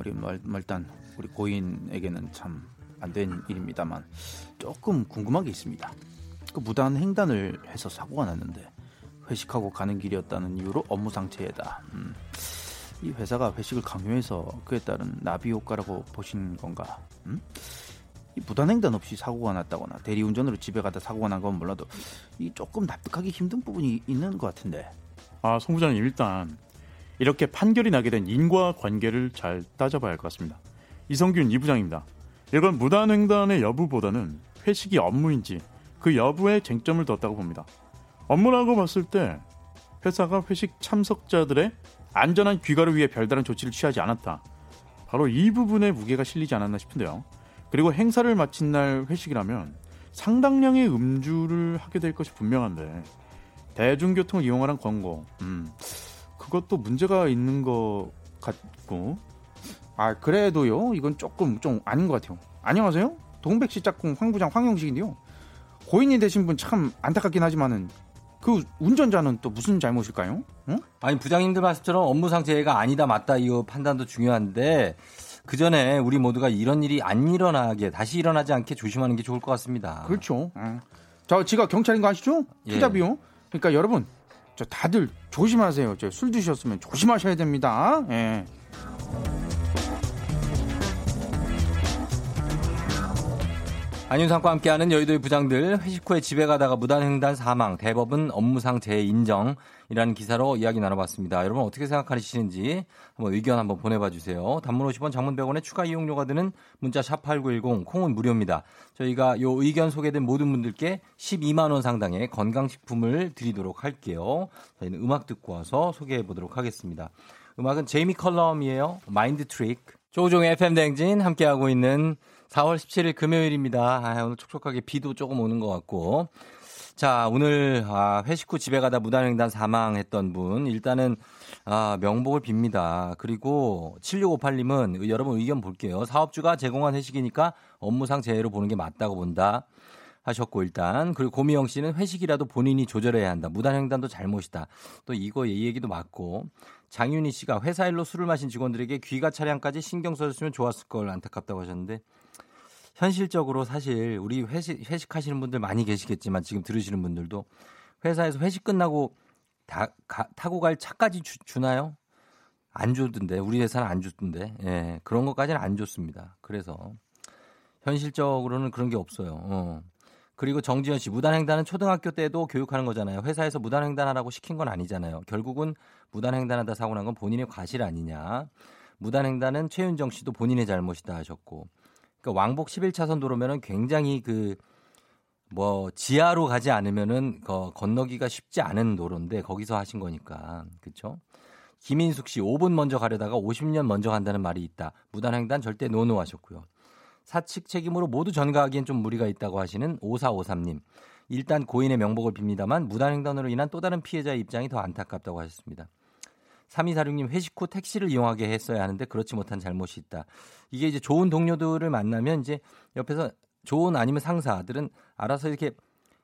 우리 말단 우리 고인에게는 참 안 된 일입니다만 조금 궁금한 게 있습니다. 그 무단 횡단을 해서 사고가 났는데 회식하고 가는 길이었다는 이유로 업무상 재해다. 음. 이 회사가 회식을 강요해서 그에 따른 나비 효과라고 보신 건가? 음? 이 무단횡단 없이 사고가 났다거나 대리운전으로 집에 가다 사고가 난 건 몰라도 이 조금 납득하기 힘든 부분이 있는 것 같은데. 아, 송 부장님 일단 이렇게 판결이 나게 된 인과 관계를 잘 따져봐야 할 것 같습니다. 이성균 이 부장입니다. 이건 무단횡단의 여부보다는 회식이 업무인지 그 여부에 쟁점을 뒀다고 봅니다. 업무라고 봤을 때 회사가 회식 참석자들의 안전한 귀가를 위해 별다른 조치를 취하지 않았다. 바로 이 부분에 무게가 실리지 않았나 싶은데요. 그리고 행사를 마친 날 회식이라면 상당량의 음주를 하게 될 것이 분명한데 대중교통을 이용하라는 권고, 음, 그것도 문제가 있는 것 같고, 아 그래도요 이건 조금 좀 아닌 것 같아요. 안녕하세요, 동백시 짝꿍 황부장 황영식인데요. 고인이 되신 분 참 안타깝긴 하지만은 그 운전자는 또 무슨 잘못일까요? 응? 아니 부장님들 말씀처럼 업무상 재해가 아니다 맞다 이 판단도 중요한데 그 전에 우리 모두가 이런 일이 안 일어나게 다시 일어나지 않게 조심하는 게 좋을 것 같습니다. 그렇죠. 응. 저 지가 경찰인 거 아시죠? 예. 투자 비용. 그러니까 여러분 저 다들 조심하세요. 저 술 드셨으면 조심하셔야 됩니다. 예. 안윤상과 함께하는 여의도의 부장들 회식 후에 집에 가다가 무단횡단 사망 대법은 업무상 재해 인정이라는 기사로 이야기 나눠봤습니다. 여러분 어떻게 생각하시는지 한번 의견 한번 보내봐 주세요. 단문 50원 장문 100원에 추가 이용료가 드는 문자 샵8910 콩은 무료입니다. 저희가 요 의견 소개된 모든 분들께 12만 원 상당의 건강식품을 드리도록 할게요. 저희는 음악 듣고 와서 소개해 보도록 하겠습니다. 음악은 제이미 컬럼이에요. Mind Trick. 조종의 FM 댕진 함께하고 있는 4월 17일 금요일입니다. 아, 오늘 촉촉하게 비도 조금 오는 것 같고. 자, 오늘 아, 회식 후 집에 가다 무단횡단 사망했던 분 일단은 아, 명복을 빕니다. 그리고 7658님은 여러분 의견 볼게요. 사업주가 제공한 회식이니까 업무상 재해로 보는 게 맞다고 본다. 하셨고 일단 그리고 고미영 씨는 회식이라도 본인이 조절해야 한다. 무단횡단도 잘못이다. 또 이거 이 얘기도 맞고 장윤희 씨가 회사 일로 술을 마신 직원들에게 귀가 차량까지 신경 써줬으면 좋았을 걸 안타깝다고 하셨는데 현실적으로 사실 우리 회식 회식하시는 분들 많이 계시겠지만 지금 들으시는 분들도 회사에서 회식 끝나고 다 가, 타고 갈 차까지 주, 나요 안 주던데 우리 회사는 안 줬던데 예, 그런 것까지는 안 줬습니다. 그래서 현실적으로는 그런 게 없어요. 어. 그리고 정지현 씨 무단횡단은 초등학교 때도 교육하는 거잖아요. 회사에서 무단횡단하라고 시킨 건 아니잖아요. 결국은 무단횡단하다 사고 난 건 본인의 과실 아니냐. 무단횡단은 최윤정 씨도 본인의 잘못이다 하셨고. 그러니까 왕복 11차선 도로면은 굉장히 그 뭐 지하로 가지 않으면은 거, 건너기가 쉽지 않은 도로인데 거기서 하신 거니까. 그렇죠? 김인숙 씨 5분 먼저 가려다가 50년 먼저 간다는 말이 있다. 무단횡단 절대 노노 하셨고요. 사측 책임으로 모두 전가하기엔 좀 무리가 있다고 하시는 5453님. 일단 고인의 명복을 빕니다만 무단횡단으로 인한 또 다른 피해자의 입장이 더 안타깝다고 하셨습니다. 3246님 회식 후 택시를 이용하게 했어야 하는데 그렇지 못한 잘못이 있다. 이게 이제 좋은 동료들을 만나면 이제 옆에서 좋은 아니면 상사들은 알아서 이렇게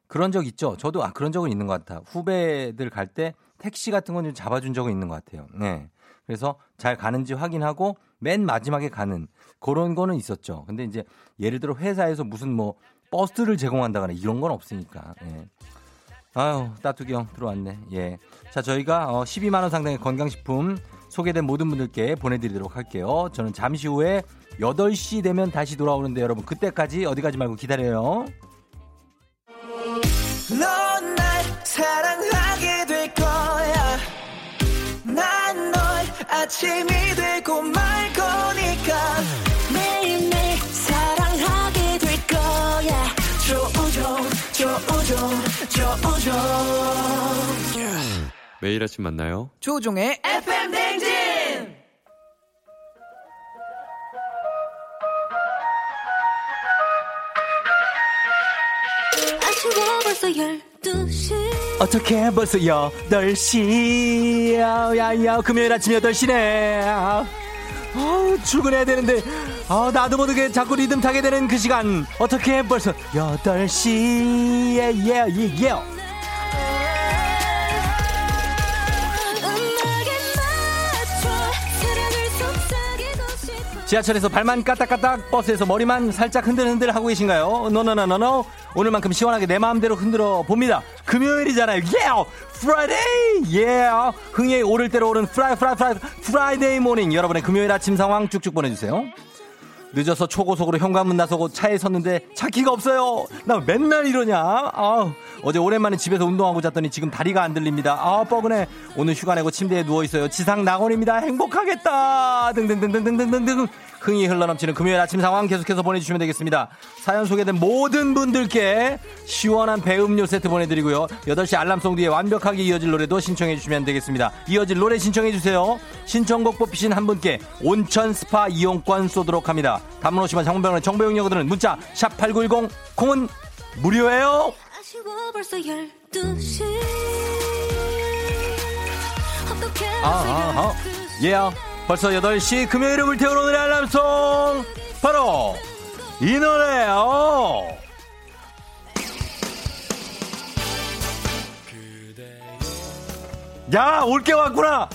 그런 적 있죠. 저도 아 그런 적은 있는 것 같아. 후배들 갈 때 택시 같은 건 좀 잡아준 적은 있는 것 같아요. 네. 그래서 잘 가는지 확인하고 맨 마지막에 가는 그런 거는 있었죠. 근데 이제 예를 들어 회사에서 무슨 뭐 버스를 제공한다거나 이런 건 없으니까. 예. 아유, 따뚜기 형 들어왔네. 예. 자, 저희가 어 12만 원 상당의 건강식품 소개된 모든 분들께 보내드리도록 할게요. 저는 잠시 후에 8시 되면 다시 돌아오는데 여러분 그때까지 어디 가지 말고 기다려요. 아침이 되고 말 거니까. 조우종, 조우종. 매일 아침 만나요. 조종의 FM 댕진! 아쉬워 벌써 12시 어떻게 벌써 8시 야야 금요일 아침 8시네 어, 출근해야 되는데 어, 나도 모르게 자꾸 리듬 타게 되는 그 시간 어떻게 벌써 8시 예예예 예, 예. 지하철에서 발만 까딱까딱 버스에서 머리만 살짝 흔들흔들 하고 계신가요? 노노노노노 오늘만큼 시원하게 내 마음대로 흔들어 봅니다 금요일이잖아요 예 yeah! Friday 예 yeah! 흥에 오를 대로 오른 Fri Fri Fri Friday morning 여러분의 금요일 아침 상황 쭉쭉 보내주세요 늦어서 초고속으로 현관문 나서고 차에 탔는데 차 키가 없어요. 나 맨날 이러냐? 아 어제 오랜만에 집에서 운동하고 잤더니 지금 다리가 안 들립니다. 아, 뻐근해. 오늘 휴가 내고 침대에 누워 있어요. 지상 낙원입니다. 행복하겠다. 등등등등등등등. 흥이 흘러넘치는 금요일 아침 상황 계속해서 보내주시면 되겠습니다. 사연 소개된 모든 분들께 시원한 배음료 세트 보내드리고요. 8시 알람송 뒤에 완벽하게 이어질 노래도 신청해 주시면 되겠습니다. 이어질 노래 신청해 주세요. 신청곡 뽑히신 한 분께 온천 스파 이용권 쏘도록 합니다. 단문 오시면 장문병원의 정보용역들은 문자 샵 8910 콩은 무료예요. 아, 아, 아. 예. Yeah. 벌써 8시 금요일을 불태우는 오늘의 알람송 바로 이 노래요 야, 올게 왔구나.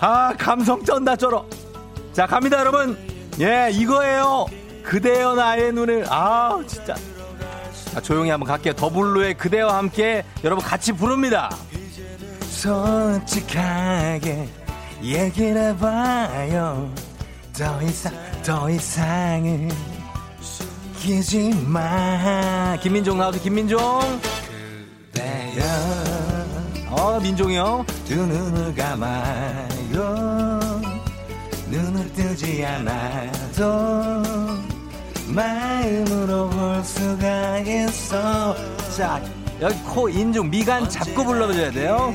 아, 감성 쩐다, 쩔어. 자, 갑니다, 여러분. 예, 이거예요. 그대여 나의 눈을. 아, 진짜. 자, 조용히 한번 갈게요. 더블루의 그대와 함께 여러분 같이 부릅니다. 솔직하게 얘기를 해봐요. 더 이상, 더 이상은 기지 마. 김민종 나와서 김민종. 그대여. 어, 민종이 형. 두 눈을 감아요. 눈을 뜨지 않아도 마음으로 볼 수가 있어. 자, 여기 코, 인중, 미간 잡고 불러줘야 돼요.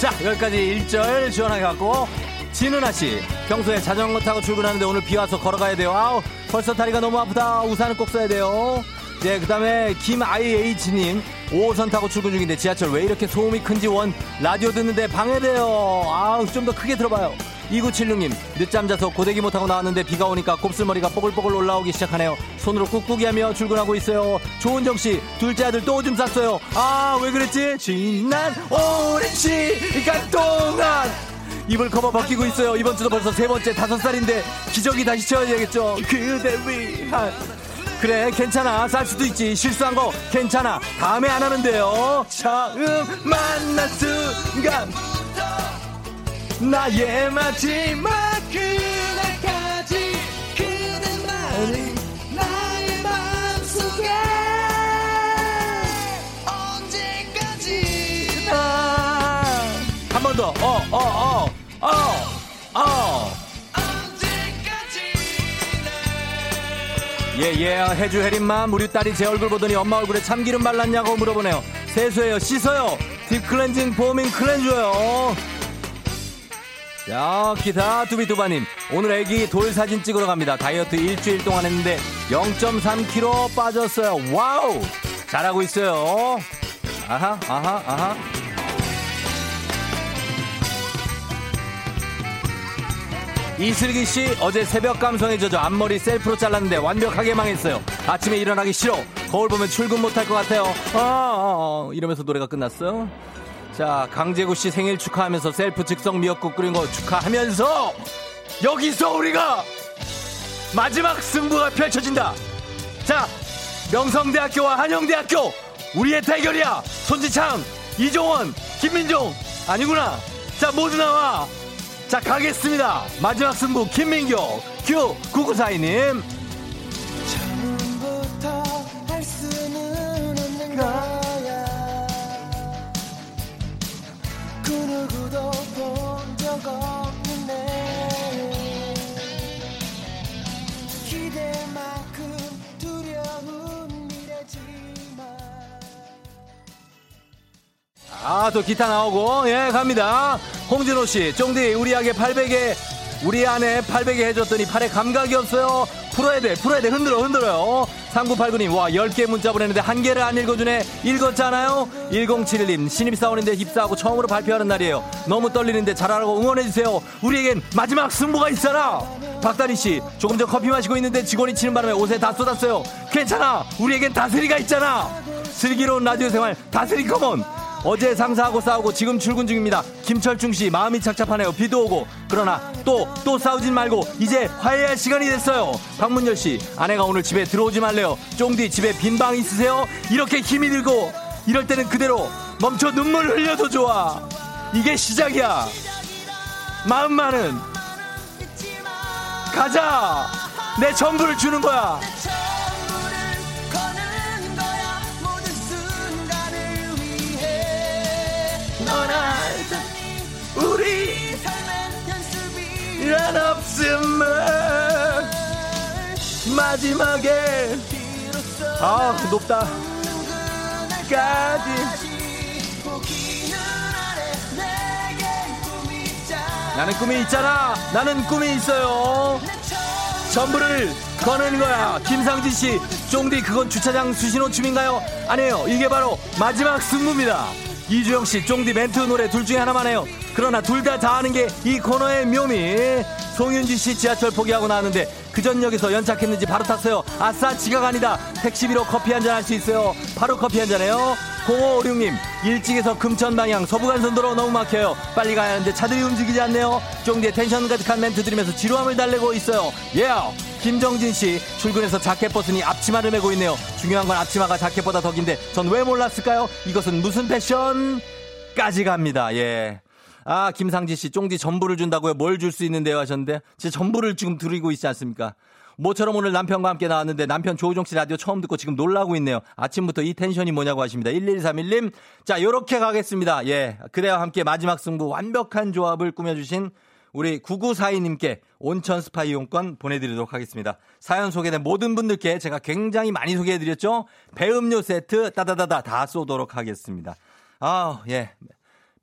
자, 여기까지 1절 시원하게 갖고 진은아 씨, 평소에 자전거 타고 출근하는데 오늘 비 와서 걸어가야 돼요. 아우, 벌써 다리가 너무 아프다. 우산을 꼭 써야 돼요. 네, 그 다음에 김IH님, 5호선 타고 출근 중인데 지하철 왜 이렇게 소음이 큰지 원 라디오 듣는데 방해돼요. 아우, 좀 더 크게 들어봐요. 2976님, 늦잠 자서 고데기 못하고 나왔는데 비가 오니까 곱슬머리가 뽀글뽀글 올라오기 시작하네요. 손으로 꾹꾹이 하며 출근하고 있어요. 조은정 씨, 둘째 아들 또 오줌 쌌어요. 아, 왜 그랬지? 지난 오랜 시간 동안 이불 커버 벗기고 있어요. 이번 주도 벌써 세 번째 다섯 살인데 기저귀 다시 채워야겠죠. 그대 위한. 그래, 괜찮아. 쌀 수도 있지. 실수한 거 괜찮아. 다음에 안 하면 돼요. 처음 만난 순간. 나의 마지막 그날까지 그대만이 나의 마음속에 언제까지 한 번 더. 어 어 어 어 어. 예예 해주 해린맘 우리 딸이 제 얼굴 보더니 엄마 얼굴에 참기름 발랐냐고 물어보네요. 세수해요. 씻어요. deep cleansing foaming cleanser요 자, 기타 두비두바님. 오늘 애기 돌 사진 찍으러 갑니다. 다이어트 일주일 동안 했는데 0.3kg 빠졌어요. wow! 잘하고 있어요. 아하, 아하, 아하. 이슬기 씨 어제 새벽 감성에 젖어 앞머리 셀프로 잘랐는데 완벽하게 망했어요. 아침에 일어나기 싫어. 거울 보면 출근 못할 것 같아요. 아, 아, 아. 이러면서 노래가 끝났어. 자, 강재구 씨 생일 축하하면서 셀프 즉석 미역국 끓인 거 축하하면서 여기서 우리가 마지막 승부가 펼쳐진다. 자, 명성대학교와 한영대학교 우리의 대결이야. 손지창, 이종원, 김민종 아니구나. 자, 모두 나와. 자, 가겠습니다. 마지막 승부 김민경, 큐 9942님. 처음부터 할 수는 없는 거 누구도 본 적 없는데 기대만큼 두려운 미래지만. 아 또 기타 나오고. 예 갑니다. 홍진호 씨 쫑디 우리 아게 800에 우리 아내 800에 해줬더니 팔에 감각이 없어요. 풀어야 돼 풀어야 돼. 흔들어 흔들어요 3989님 와 10개 문자 보냈는데 한 개를 안 읽어주네. 읽었잖아요? 1071님 신입사원인데 입사하고 처음으로 발표하는 날이에요. 너무 떨리는데 잘하라고 응원해주세요. 우리에겐 마지막 승부가 있어라! 박다리 씨 조금 전 커피 마시고 있는데 직원이 치는 바람에 옷에 다 쏟았어요. 괜찮아! 우리에겐 다스리가 있잖아! 슬기로운 라디오 생활 다스리 come on 어제 상사하고 싸우고 지금 출근 중입니다. 김철중 씨 마음이 착잡하네요. 비도 오고 그러나 또또 싸우진 말고 이제 화해할 시간이 됐어요. 박문열 씨 아내가 오늘 집에 들어오지 말래요. 쫑디 집에 빈 방 있으세요? 이렇게 힘이 들고 이럴 때는 그대로 멈춰 눈물 흘려도 좋아. 이게 시작이야. 마음만은 가자. 내 전부를 주는 거야. 난 없음은 마지막에 아 높다. 까지. 나는 꿈이 있잖아. 나는 꿈이 있어요. 전부를 거는 거야. 김상진 씨 쫑디 그건 주차장 수신호 춤인가요? 아니에요. 이게 바로 마지막 승부입니다. 이주영 씨 쫑디 멘트 노래 둘 중에 하나만 해요 그러나 둘 다 다 하는 게 이 코너의 묘미. 송윤지 씨 지하철 포기하고 나왔는데 그 전역에서 연착했는지 바로 탔어요. 아싸 지각 아니다. 택시비로 커피 한 잔 할 수 있어요. 바로 커피 한 잔해요. 0556님 일직에서 금천 방향 서부간선도로 너무 막혀요. 빨리 가야 하는데 차들이 움직이지 않네요. 쫑디의 텐션 가득한 멘트 들으면서 지루함을 달래고 있어요. 예 yeah. 김정진 씨 출근해서 자켓 벗으니 앞치마를 메고 있네요. 중요한 건 앞치마가 자켓보다 더 긴데 전 왜 몰랐을까요? 이것은 무슨 패션 까지 갑니다. 예 아, 김상지 씨, 쫑디 전부를 준다고요? 뭘 줄 수 있는데요? 하셨는데, 제 전부를 지금 드리고 있지 않습니까? 모처럼 오늘 남편과 함께 나왔는데 남편 조우종 씨 라디오 처음 듣고 지금 놀라고 있네요. 아침부터 이 텐션이 뭐냐고 하십니다. 1131님. 자, 요렇게 가겠습니다. 예. 그대와 함께 마지막 승부 완벽한 조합을 꾸며주신 우리 9942님께 온천 스파 이용권 보내드리도록 하겠습니다. 사연 소개된 모든 분들께 제가 굉장히 많이 소개해드렸죠? 배음료 세트 따다다다 다 쏘도록 하겠습니다. 아, 예.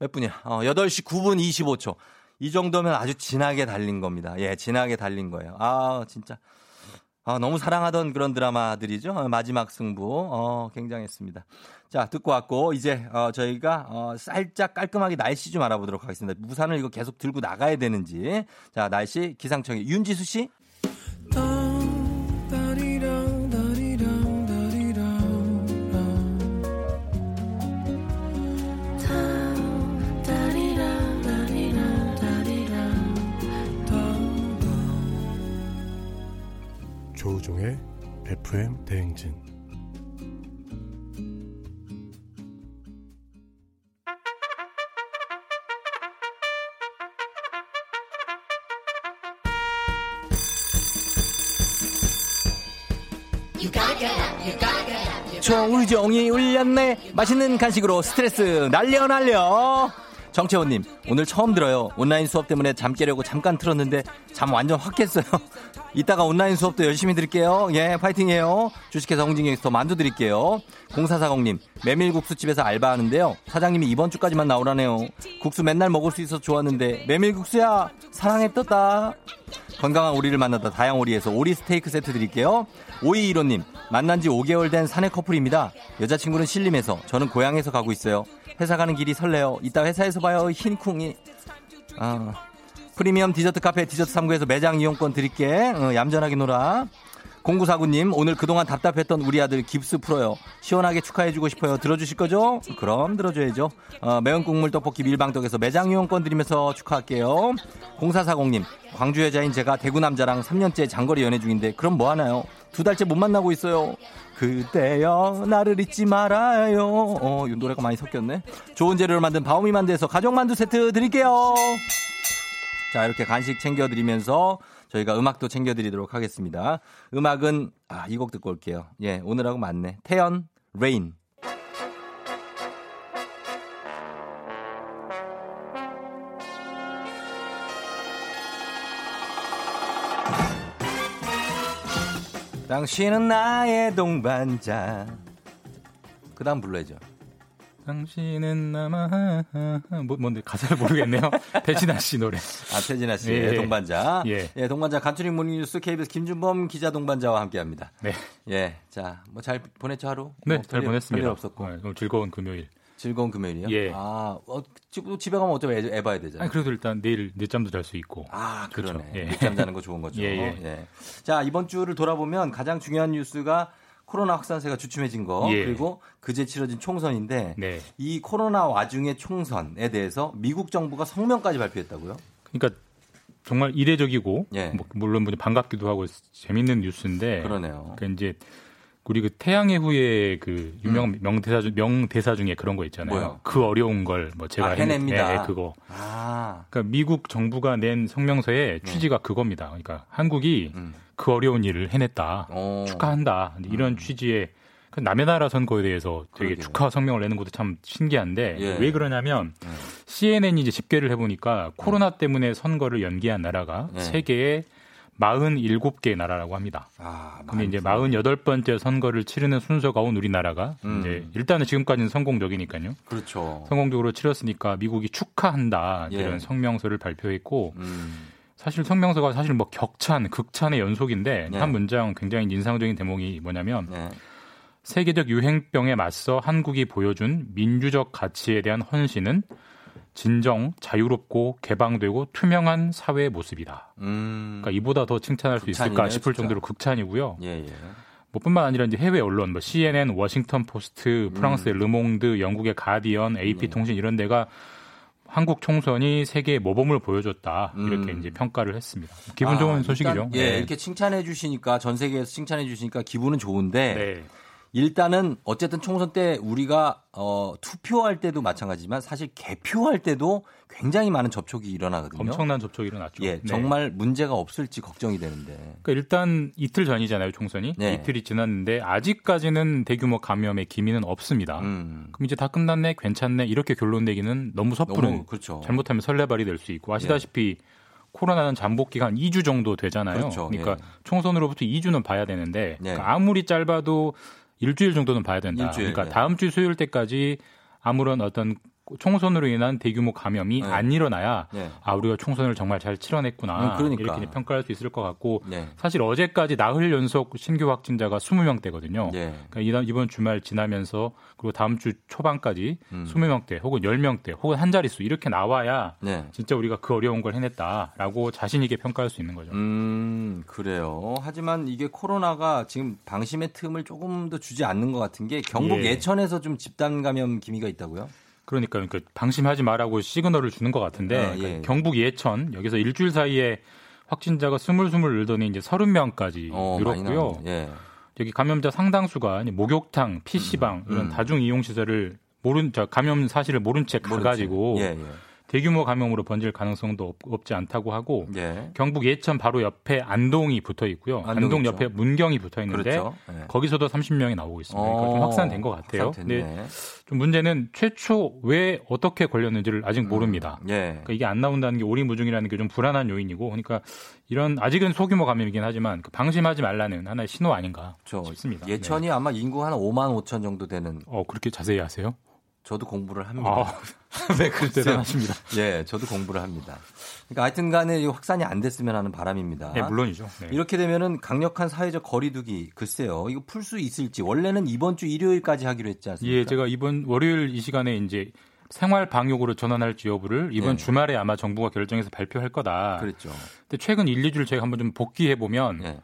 몇 분이야? 어, 8시 9분 25초. 이 정도면 아주 진하게 달린 겁니다. 예, 진하게 달린 거예요. 아, 진짜. 아, 너무 사랑하던 그런 드라마들이죠. 어, 마지막 승부. 어, 굉장했습니다. 자, 듣고 왔고, 이제, 어, 저희가, 어, 살짝 깔끔하게 날씨 좀 알아보도록 하겠습니다. 무산을 이거 계속 들고 나가야 되는지. 자, 날씨 기상청에 윤지수 씨. 조우종의 FM 대행진 조우종이 울렸네. 맛있는 간식으로 스트레스 날려 날려. 정채호님, 오늘 처음 들어요. 온라인 수업 때문에 잠 깨려고 잠깐 틀었는데 잠 완전 확 깼어요. 이따가 온라인 수업도 열심히 들을게요. 예, 파이팅해요. 주식회사 홍진경에서 만두 드릴게요. 0440님, 메밀국수 집에서 알바하는데요. 사장님이 이번 주까지만 나오라네요. 국수 맨날 먹을 수 있어서 좋았는데 메밀국수야 사랑했었다. 건강한 오리를 만나다 다양오리에서 오리 스테이크 세트 드릴게요. 5215님, 만난 지 5개월 된 사내 커플입니다. 여자친구는 신림에서, 저는 고향에서 가고 있어요. 회사 가는 길이 설레요. 이따 회사에서 봐요. 흰쿵이. 아, 프리미엄 디저트 카페 디저트 3구에서 매장 이용권 드릴게. 어, 얌전하게 놀아. 0949님, 오늘 그동안 답답했던 우리 아들 깁스 풀어요. 시원하게 축하해주고 싶어요. 들어주실 거죠? 그럼 들어줘야죠. 어, 매운 국물 떡볶이 밀방떡에서 매장 이용권 드리면서 축하할게요. 0440님, 광주 여자인 제가 대구 남자랑 3년째 장거리 연애 중인데, 그럼 뭐 하나요? 두 달째 못 만나고 있어요. 그때여 나를 잊지 말아요. 어, 이 노래가 많이 섞였네. 좋은 재료를 만든 바오미 만두에서 가족 만두 세트 드릴게요. 자, 이렇게 간식 챙겨드리면서 저희가 음악도 챙겨드리도록 하겠습니다. 음악은, 아, 이 곡 듣고 올게요. 예, 오늘하고 맞네. 태연, Rain. 당신은 나의 동반자. 그 다음 불러야죠. 당신은 나마 뭐 뭔데 가사를 모르겠네요. 배진아 씨 노래. 아 배진아 씨 예. 동반자. 예. 예 동반자 간추린 모닝뉴스 KBS 김준범 기자 동반자와 함께합니다. 네. 예. 자 뭐 잘 보냈죠 하루? 네, 뭐잘 보냈습니다. 별일 없었고. 네, 즐거운 금요일. 즐거운 금요일이요? 예. 아, 어, 집에 가면 어쩌면 애, 애 봐야 되잖아요. 아니, 그래도 일단 내일 늦잠도 잘 수 있고. 아, 그러네. 그렇죠. 예. 늦잠 자는 거 좋은 거죠. 예, 예. 예. 자, 이번 주를 돌아보면 가장 중요한 뉴스가 코로나 확산세가 주춤해진 거 예. 그리고 그제 치러진 총선인데 네. 이 코로나 와중의 총선에 대해서 미국 정부가 성명까지 발표했다고요? 그러니까 정말 이례적이고 예. 뭐 물론 뭐 반갑기도 하고 재밌는 뉴스인데 그러네요. 그러니까 이제 우리 그 태양의 후예 그 유명 음. 명대사 명대사 중에 그런 거 있잖아요. 뭐요? 그 어려운 걸 뭐 제가 아, 해냅니다. 네, 그거. 아. 그러니까 미국 정부가 낸 성명서의 네. 취지가 네. 그겁니다. 그러니까 한국이 음. 그 어려운 일을 해냈다. 오. 축하한다. 이런 음. 취지의 그 남의 나라 선거에 대해서 되게 그러게요. 축하 성명을 내는 것도 참 신기한데 예. 왜 그러냐면 예. CNN이 이제 집계를 해보니까 코로나 때문에 선거를 연기한 나라가 예. 세계에 47개 나라라고 합니다. 아, 근데 이제 48번째 선거를 치르는 순서가 온 우리나라가 음. 이제 일단은 지금까지는 성공적이니까요. 그렇죠. 성공적으로 치렀으니까 미국이 축하한다 예. 이런 성명서를 발표했고 음. 사실 성명서가 사실 뭐 격찬, 극찬의 연속인데 네. 한 문장 굉장히 인상적인 대목이 뭐냐면 네. 세계적 유행병에 맞서 한국이 보여준 민주적 가치에 대한 헌신은 진정, 자유롭고 개방되고 투명한 사회의 모습이다. 음. 그러니까 이보다 더 칭찬할 수 있을까 싶을 진짜. 정도로 극찬이고요. 예, 예. 뭐 뿐만 아니라 이제 해외 언론, 뭐 CNN, 워싱턴 포스트, 프랑스의 음. 르몽드, 영국의 가디언, AP 통신 이런 데가 한국 총선이 세계의 모범을 보여줬다 이렇게 음. 이제 평가를 했습니다. 기분 좋은 아, 소식이죠. 일단, 예, 네. 이렇게 칭찬해 주시니까 전 세계에서 칭찬해 주시니까 기분은 좋은데 네. 일단은 어쨌든 총선 때 우리가 어, 투표할 때도 마찬가지지만 사실 개표할 때도 굉장히 많은 접촉이 일어나거든요. 엄청난 접촉이 일어났죠. 예, 네. 정말 문제가 없을지 걱정이 되는데. 그러니까 일단 이틀 전이잖아요, 총선이. 네. 이틀이 지났는데 아직까지는 대규모 감염의 기미는 없습니다. 음. 그럼 이제 다 끝났네, 괜찮네 이렇게 결론 내기는 너무 섣부른. 너무, 그렇죠. 잘못하면 설레발이 될 수 있고 아시다시피 예. 코로나는 잠복 기간 2주 정도 되잖아요. 그렇죠. 그러니까 예. 총선으로부터 2주는 봐야 되는데 예. 그러니까 아무리 짧아도 일주일 정도는 봐야 된다. 일주일, 그러니까 네. 다음 주 수요일 때까지 아무런 어떤 총선으로 인한 대규모 감염이 네. 안 일어나야 네. 아 우리가 총선을 정말 잘 치러냈구나 음, 그러니까. 이렇게 평가할 수 있을 것 같고 네. 사실 어제까지 나흘 연속 신규 확진자가 20명대거든요. 네. 그러니까 이번 주말 지나면서 그리고 다음 주 초반까지 음. 20명대 혹은 10명대 혹은 한 자릿수 이렇게 나와야 네. 진짜 우리가 그 어려운 걸 해냈다라고 자신 있게 평가할 수 있는 거죠. 음 그래요. 하지만 이게 코로나가 지금 방심의 틈을 조금 더 주지 않는 것 같은 게 경북 예. 예천에서 좀 집단 감염 기미가 있다고요? 그러니까, 그러니까 방심하지 말라고 시그널을 주는 것 같은데 아, 예. 그러니까 경북 예천 여기서 일주일 사이에 확진자가 스물스물 늘더니 이제 서른 명까지 어, 늘었고요. 예. 여기 감염자 상당수가 목욕탕, PC방 음, 이런 음. 다중 이용 시설을 모른 저 감염 사실을 모른 채 가가지고 예, 예. 대규모 감염으로 번질 가능성도 없, 지 않다고 하고 예. 경북 예천 바로 옆에 안동이 붙어 있고요. 안동, 안동 옆에 문경이 붙어 있는데 그렇죠. 예. 거기서도 30명이 나오고 있습니다. 그러니까 좀 어, 확산된 것 같아요. 근데 좀 문제는 최초 왜 어떻게 걸렸는지를 아직 음. 모릅니다. 음. 예. 그러니까 이게 안 나온다는 게 오리무중이라는 게 좀 불안한 요인이고 그러니까 이런 아직은 소규모 감염이긴 하지만 그 방심하지 말라는 하나의 신호 아닌가 그렇죠. 싶습니다. 예천이 네. 아마 인구 한 5만 5천 정도 되는. 어 그렇게 자세히 아세요? 저도 공부를 합니다. 아, 네, 그렇죠. 대단하십니다. 예, 저도 공부를 합니다. 그러니까 하여튼 간에 확산이 안 됐으면 하는 바람입니다. 네, 물론이죠. 네. 이렇게 되면은 강력한 사회적 거리두기 글쎄요. 이거 풀 수 있을지 원래는 이번 주 일요일까지 하기로 했지 않습니까? 예, 제가 이번 월요일 이 시간에 이제 생활 방역으로 전환할지 여부를 이번 네. 주말에 아마 정부가 결정해서 발표할 거다. 그랬죠. 근데 최근 1, 2주를 제가 한번 좀 복귀해 보면 네.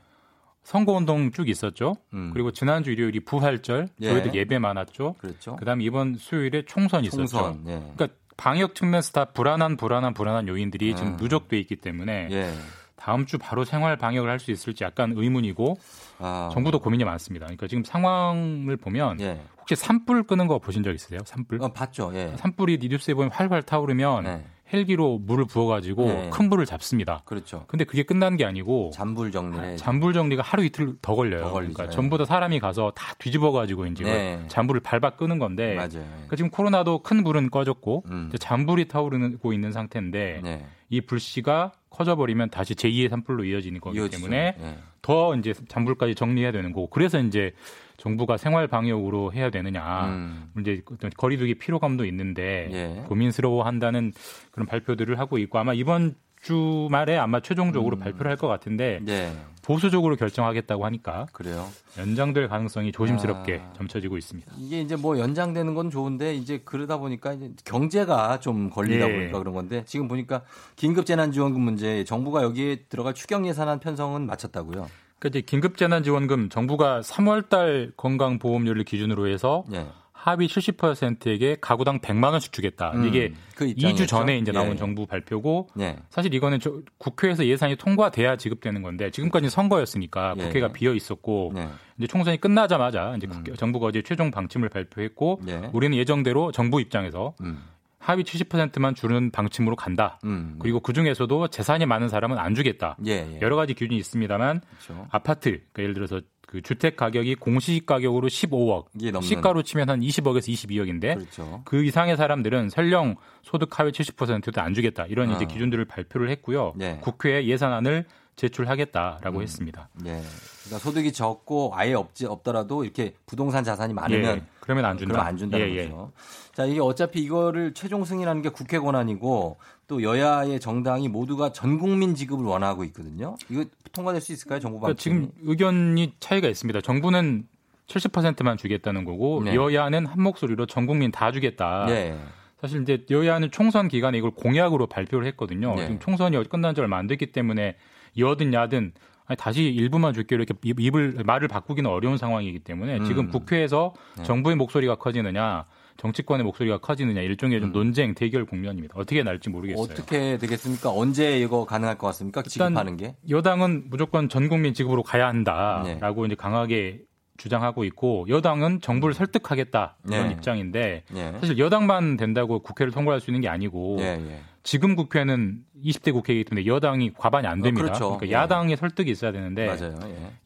선거운동 쭉 있었죠. 음. 그리고 지난주 일요일이 부활절, 예. 교회들 예배 많았죠. 그렇죠. 그다음 이번 수요일에 총선이 총선, 있었죠. 예. 그러니까 방역 측면에서 다 불안한 불안한 불안한 요인들이 음. 지금 누적돼 있기 때문에 예. 다음 주 바로 생활 방역을 할 수 있을지 약간 의문이고 아. 정부도 고민이 많습니다. 그러니까 지금 상황을 보면 예. 혹시 산불 끄는 거 보신 적 있으세요? 산불? 어, 봤죠. 예. 산불이 뉴스에 보면 활활 타오르면 네. 헬기로 물을 부어가지고 네. 큰 불을 잡습니다. 그렇죠. 근데 그게 끝난 게 아니고 잔불 정리. 아, 잔불 정리가 하루 이틀 더 걸려요. 더 그러니까 네. 전부 다 사람이 가서 다 뒤집어가지고 이제 네. 잔불을 밟아 끄는 건데. 맞아요. 그러니까 지금 코로나도 큰 불은 꺼졌고 음. 잔불이 타오르고 있는 상태인데 네. 이 불씨가 커져버리면 다시 제2의 산불로 이어지는 거기 이어지죠. 때문에 네. 더 이제 잔불까지 정리해야 되는 거고 그래서 이제 정부가 생활 방역으로 해야 되느냐 음. 이제 어떤 거리두기 피로감도 있는데 예. 고민스러워한다는 그런 발표들을 하고 있고 아마 이번 주말에 아마 최종적으로 음. 발표를 할 것 같은데 네. 보수적으로 결정하겠다고 하니까 그래요. 연장될 가능성이 조심스럽게 아. 점쳐지고 있습니다. 이게 이제 뭐 연장되는 건 좋은데 이제 그러다 보니까 이제 경제가 좀 걸리다 예. 보니까 그런 건데 지금 보니까 긴급 재난지원금 문제 정부가 여기에 들어갈 추경 예산안 편성은 마쳤다고요. 그러니까 이제 긴급재난지원금 정부가 3월달 건강보험료를 기준으로 해서 네. 합의 70%에게 가구당 100만 원씩 주겠다. 음, 이게 그 2주 전에 이제 나온 예. 정부 발표고 예. 사실 이거는 국회에서 예산이 통과돼야 지급되는 건데 지금까지 선거였으니까 예. 국회가 비어 있었고 예. 이제 총선이 끝나자마자 이제 음. 정부가 어제 최종 방침을 발표했고 예. 우리는 예정대로 정부 입장에서 음. 합의 70%만 주는 방침으로 간다. 음. 그리고 그 중에서도 재산이 많은 사람은 안 주겠다. 예, 예. 여러 가지 기준이 있습니다만 그렇죠. 아파트, 그러니까 예를 들어서 그 주택 가격이 공시지 가격으로 15억, 시가로 치면 한 20억에서 22억인데 그렇죠. 그 이상의 사람들은 설령 소득 하위 70%도 안 주겠다 이런 아. 이제 기준들을 발표를 했고요. 네. 국회에 예산안을 제출하겠다라고 음. 했습니다. 예. 그러니까 소득이 적고 아예 없지 없더라도 이렇게 부동산 자산이 많으면 예. 그러면 안 준다. 그러면 안 준다는 예, 예. 거죠. 자, 이게 어차피 이거를 최종 승인하는 게 국회 권한이고 또 여야의 정당이 모두가 전 국민 지급을 원하고 있거든요. 이거 통과될 수 있을까요, 정부 방 그러니까 지금 의견이 차이가 있습니다. 정부는 70%만 주겠다는 거고 네. 여야는 한 목소리로 전 국민 다 주겠다. 네. 사실 이제 여야는 총선 기간에 이걸 공약으로 발표를 했거든요. 네. 지금 총선이 끝난 지 얼마 안 됐기 때문에 여든 야든 아니, 다시 일부만 줄게 이렇게 입을 말을 바꾸기는 어려운 상황이기 때문에 음. 지금 국회에서 네. 정부의 목소리가 커지느냐 정치권의 목소리가 커지느냐 일종의 좀 음. 논쟁 대결 국면입니다. 어떻게 날지 모르겠어요. 어떻게 되겠습니까? 언제 이거 가능할 것 같습니까? 지급하는 게? 여당은 무조건 전 국민 지급으로 가야 한다라고 네. 이제 강하게 주장하고 있고 여당은 정부를 설득하겠다 이런 네. 입장인데 네. 사실 여당만 된다고 국회를 통과할 수 있는 게 아니고 네, 네. 지금 국회는 20대 국회이기 때문에 여당이 과반이 안 됩니다. 어, 그렇죠. 그러니까 예. 야당의 설득이 있어야 되는데.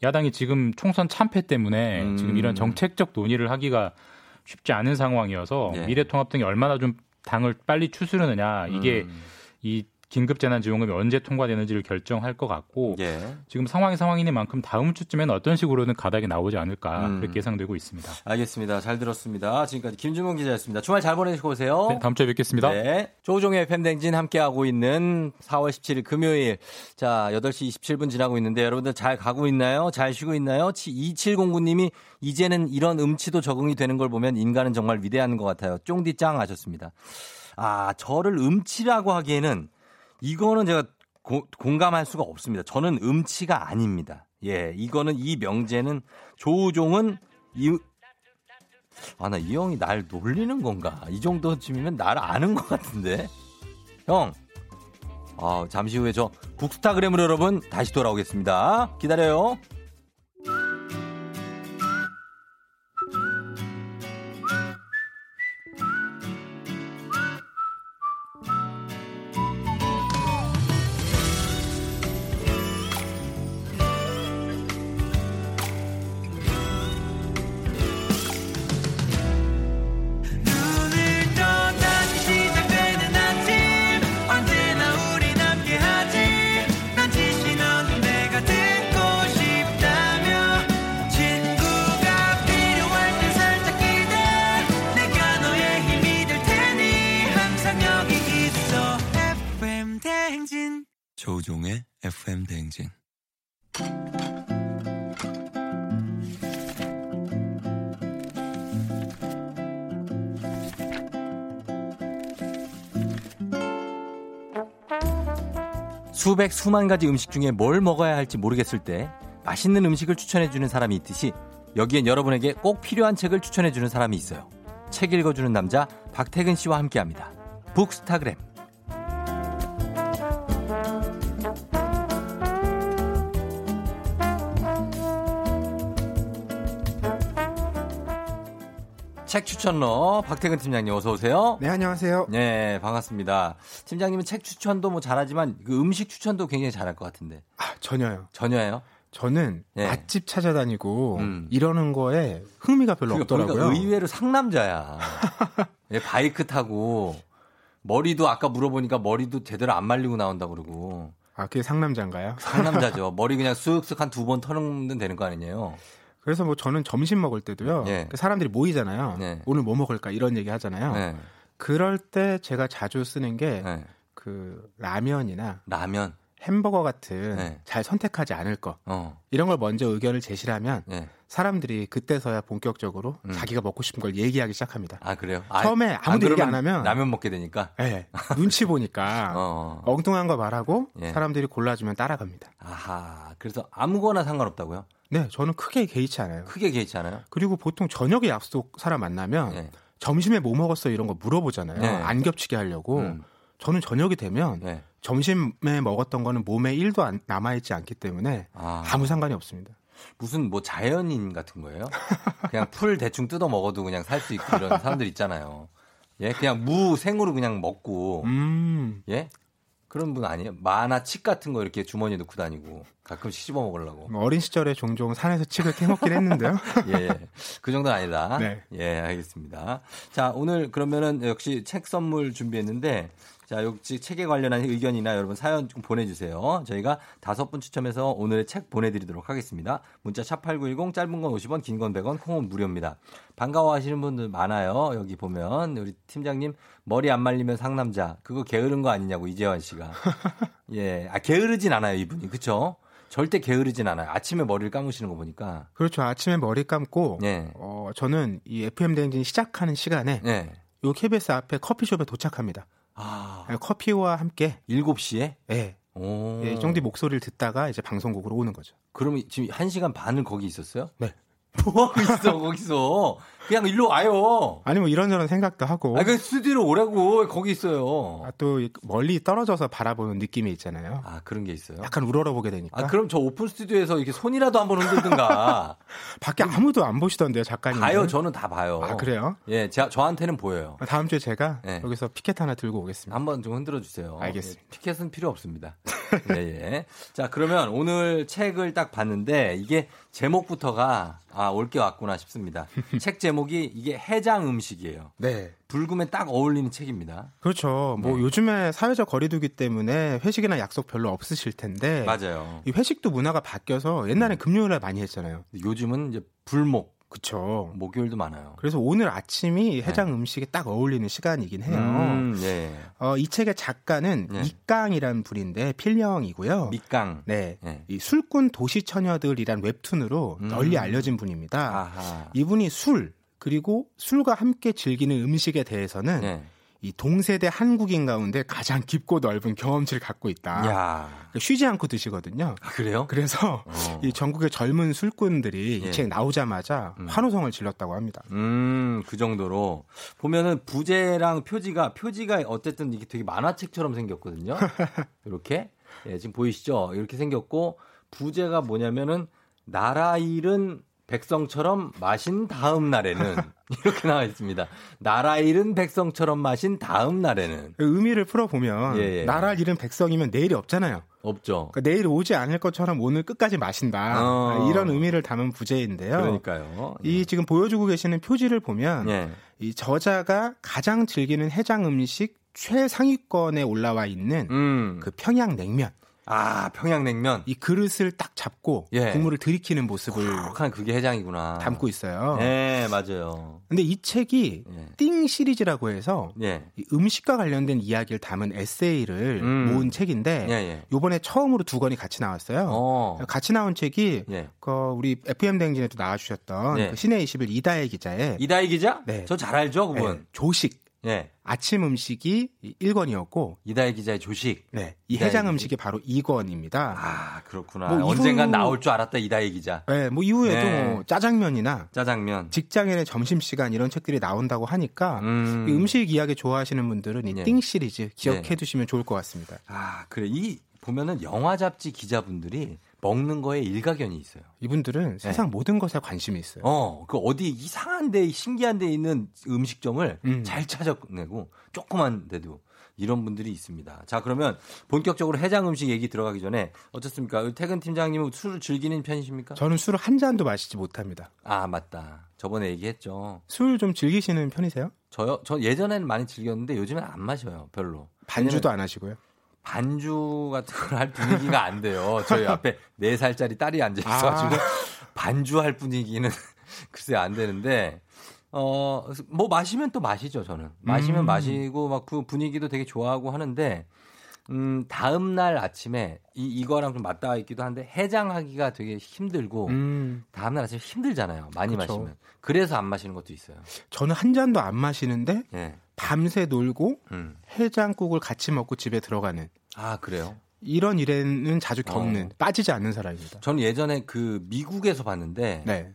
야당이 지금 총선 참패 때문에 음. 지금 이런 정책적 논의를 하기가 쉽지 않은 상황이어서 예. 미래통합당이 얼마나 좀 당을 빨리 추스르느냐 이게 음. 이 긴급재난지원금이 언제 통과되는지를 결정할 것 같고 예. 지금 상황이 상황이니만큼 다음 주쯤에는 어떤 식으로는 가닥이 나오지 않을까 음. 그렇게 예상되고 있습니다. 알겠습니다. 잘 들었습니다. 지금까지 김준범 기자였습니다. 주말 잘 보내시고 오세요. 네, 다음 주에 뵙겠습니다. 네. 조종의 팬댕진 함께하고 있는 4월 17일 금요일 자 8시 27분 지나고 있는데 여러분들 잘 가고 있나요? 잘 쉬고 있나요? 2709님이 이제는 이런 음치도 적응이 되는 걸 보면 인간은 정말 위대한 것 같아요. 쫑디 짱 하셨습니다. 아 저를 음치라고 하기에는 이거는 제가 고, 공감할 수가 없습니다. 저는 음치가 아닙니다. 예, 이거는 이 명제는 조우종은 이 아, 나 이 형이 날 놀리는 건가? 이 정도쯤이면 나를 아는 것 같은데. 형. 아, 잠시 후에 저 북스타그램으로 여러분 다시 돌아오겠습니다. 기다려요. 수백 수만 가지 음식 중에 뭘 먹어야 할지 모르겠을 때 맛있는 음식을 추천해주는 사람이 있듯이 여기엔 여러분에게 꼭 필요한 책을 추천해주는 사람이 있어요. 책 읽어주는 남자 박태근 씨와 함께합니다. 북스타그램. 책 추천러 박태근 팀장님 어서 오세요. 네 안녕하세요. 네 반갑습니다. 팀장님은 책 추천도 뭐 잘하지만 그 음식 추천도 굉장히 잘할 것 같은데. 아 전혀요. 전혀요? 저는 네. 맛집 찾아다니고 음. 이러는 거에 흥미가 별로 그러니까 없더라고요. 그러니까 의외로 상남자야. 예, 바이크 타고 머리도 아까 물어보니까 머리도 제대로 안 말리고 나온다 그러고. 아 그게 상남자인가요? 상남자죠. 머리 그냥 쓱쓱 한 두번 터는 되는 거 아니에요? 그래서 뭐 저는 점심 먹을 때도요. 네. 사람들이 모이잖아요. 네. 오늘 뭐 먹을까 이런 얘기 하잖아요. 네. 그럴 때 제가 자주 쓰는 게그 네. 라면이나 라면 햄버거 같은 네. 잘 선택하지 않을 거 어. 이런 걸 먼저 의견을 제시를 하면 네. 사람들이 그때서야 본격적으로 음. 자기가 먹고 싶은 걸 얘기하기 시작합니다. 아 그래요? 처음에 아, 무도 얘기 안 하면 라면 먹게 되니까. 네, 눈치 보니까 어. 엉뚱한 거 말하고 예. 사람들이 골라주면 따라갑니다. 아하. 그래서 아무거나 상관없다고요? 네, 저는 크게 개의치 않아요. 크게 개의치 않아요? 그리고 보통 저녁에 약속 사람 만나면 네. 점심에 뭐 먹었어 이런 거 물어보잖아요. 네. 안 겹치게 하려고. 음. 저는 저녁이 되면 네. 점심에 먹었던 거는 몸에 1도 안, 남아있지 않기 때문에 아. 아무 상관이 없습니다. 무슨 뭐 자연인 같은 거예요? 그냥 풀 대충 뜯어 먹어도 그냥 살 수 있고 이런 사람들 있잖아요. 예, 그냥 무 생으로 그냥 먹고. 음. 예? 그런 분 아니에요? 만화 칡 같은 거 이렇게 주머니에 넣고 다니고 가끔씩 씹어 먹으려고. 뭐 어린 시절에 종종 산에서 칡을 캐먹긴 했는데요. 예, 예. 그 정도는 아니다. 네. 예, 알겠습니다. 자, 오늘 그러면은 역시 책 선물 준비했는데 자, 역시 책에 관련한 의견이나 여러분 사연 좀 보내주세요. 저희가 다섯 분 추첨해서 오늘의 책 보내드리도록 하겠습니다. 문자 샵8910 짧은 건 50원, 긴 건 100원, 콩은 무료입니다. 반가워하시는 분들 많아요. 여기 보면 우리 팀장님 머리 안 말리면 상남자 그거 게으른 거 아니냐고 이재환 씨가. 예, 아 게으르진 않아요 이분이 그렇죠? 절대 게으르진 않아요. 아침에 머리를 감으시는 거 보니까. 그렇죠. 아침에 머리 감고 네. 어, 저는 이 FM 대행진 시작하는 시간에 네. 요 KBS 앞에 커피숍에 도착합니다. 아. 커피와 함께 7시에? 네. 오. 예, 정디 목소리를 듣다가 이제 방송국으로 오는 거죠. 그러면 지금 1시간 반을 거기 있었어요? 네. 뭐 하고 있어, 거기서. 그냥 일로 와요. 아니 뭐 이런저런 생각도 하고. 아, 그 스튜디오로 오라고 거기 있어요. 아, 또 멀리 떨어져서 바라보는 느낌이 있잖아요. 아 그런 게 있어요. 약간 우러러보게 되니까. 아 그럼 저 오픈 스튜디오에서 이렇게 손이라도 한번 흔들든가. 밖에 아무도 안 보시던데요, 작가님. 봐요, 저는 다 봐요. 아 그래요? 예, 제, 저한테는 보여요. 아, 다음 주에 제가 네. 여기서 피켓 하나 들고 오겠습니다. 한번 좀 흔들어 주세요. 알겠습니다. 예, 피켓은 필요 없습니다. 예, 예. 자 그러면 오늘 책을 딱 봤는데 이게 제목부터가 아, 올 게 왔구나 싶습니다. 책 제목 이 이게 해장 음식이에요. 네. 불금에 딱 어울리는 책입니다. 그렇죠. 뭐 네. 요즘에 사회적 거리두기 때문에 회식이나 약속 별로 없으실 텐데. 맞아요. 이 회식도 문화가 바뀌어서 옛날엔 금요일에 많이 했잖아요. 요즘은 이제 불목 그쵸. 목요일도 많아요. 그래서 오늘 아침이 네. 해장 네. 음식에 딱 어울리는 시간이긴 해요. 음, 네. 어, 이 책의 작가는 네. 밑강이라는 분인데 필명이고요. 밑강. 네. 네. 이 술꾼 도시 처녀들이란 웹툰으로 음. 널리 알려진 분입니다. 아하. 이분이 술 그리고 술과 함께 즐기는 음식에 대해서는 네. 이 동세대 한국인 가운데 가장 깊고 넓은 경험치를 갖고 있다. 야. 그러니까 쉬지 않고 드시거든요. 아, 그래요? 그래서 어. 이 전국의 젊은 술꾼들이 예. 이책 나오자마자 음. 환호성을 질렀다고 합니다. 음, 그 정도로 보면은 부제랑 표지가 표지가 어쨌든 이게 되게 만화책처럼 생겼거든요. 이렇게 예, 지금 보이시죠? 이렇게 생겼고 부제가 뭐냐면은 나라 일은 백성처럼 마신 다음 날에는 이렇게 나와 있습니다. 나라 잃은 백성처럼 마신 다음 날에는 의미를 풀어보면 예, 예. 나라 잃은 백성이면 내일이 없잖아요. 없죠. 그러니까 내일 오지 않을 것처럼 오늘 끝까지 마신다. 어. 이런 의미를 담은 부제인데요. 그러니까요. 이 네. 지금 보여주고 계시는 표지를 보면 예. 이 저자가 가장 즐기는 해장 음식 최상위권에 올라와 있는 음. 그 평양 냉면. 아 평양냉면 이 그릇을 딱 잡고 예. 국물을 들이키는 모습을 한 그게 해장이구나 담고 있어요. 네 맞아요. 근데 이 책이 예. 띵 시리즈라고 해서 예. 음식과 관련된 이야기를 담은 에세이를 음. 모은 책인데 예, 예. 요번에 처음으로 두 권이 같이 나왔어요. 어. 같이 나온 책이 예. 그 우리 FM 대행진에도 나와주셨던 그 신의 21 이다혜 기자의 이다혜 기자? 네. 저 잘 알죠 그분. 네. 조식 예. 아침 음식이 1권이었고 이다혜 기자의 조식. 네. 이 해장 음식이 바로 2권입니다. 아, 그렇구나. 뭐 언젠간 이후... 나올 줄 알았다 이다혜 기자. 네, 뭐 이후에도 네. 뭐 짜장면이나 짜장면, 직장인의 점심 시간 이런 책들이 나온다고 하니까 음. 식 이야기 좋아하시는 분들은 이띵 네. 시리즈 기억해 네. 두시면 좋을 것 같습니다. 아, 그래. 이 보면은 영화 잡지 기자분들이 먹는 거에 일가견이 있어요. 이분들은 네. 세상 모든 것에 관심이 있어요. 어, 그 어디 이상한 데, 신기한 데 있는 음식점을 음. 잘 찾아내고 조그만 데도 이런 분들이 있습니다. 자, 그러면 본격적으로 해장 음식 얘기 들어가기 전에 어떻습니까? 퇴근 팀장님은 술을 즐기는 편이십니까? 저는 술을 한 잔도 마시지 못합니다. 아, 맞다. 저번에 얘기했죠. 술 좀 즐기시는 편이세요? 저요? 저 예전에는 많이 즐겼는데 요즘엔 안 마셔요. 별로. 반주도 안 하시고요? 반주 같은 걸 할 분위기가 안 돼요. 저희 앞에 4살짜리 딸이 앉아 있어가지고 아. 반주할 분위기는 글쎄 안 되는데 어, 뭐 마시면 또 마시죠, 저는. 마시면 음. 마시고 막 그 분위기도 되게 좋아하고 하는데 음, 다음 날 아침에 이 이거랑 좀 맞닿아 있기도 한데 해장하기가 되게 힘들고 음. 다음 날 아침에 힘들잖아요. 많이 그쵸. 마시면. 그래서 안 마시는 것도 있어요. 저는 한 잔도 안 마시는데 네. 밤새 놀고 음. 해장국을 같이 먹고 집에 들어가는. 아 그래요? 이런 일에는 자주 겪는 어. 빠지지 않는 사람입니다. 저는 예전에 그 미국에서 봤는데 네.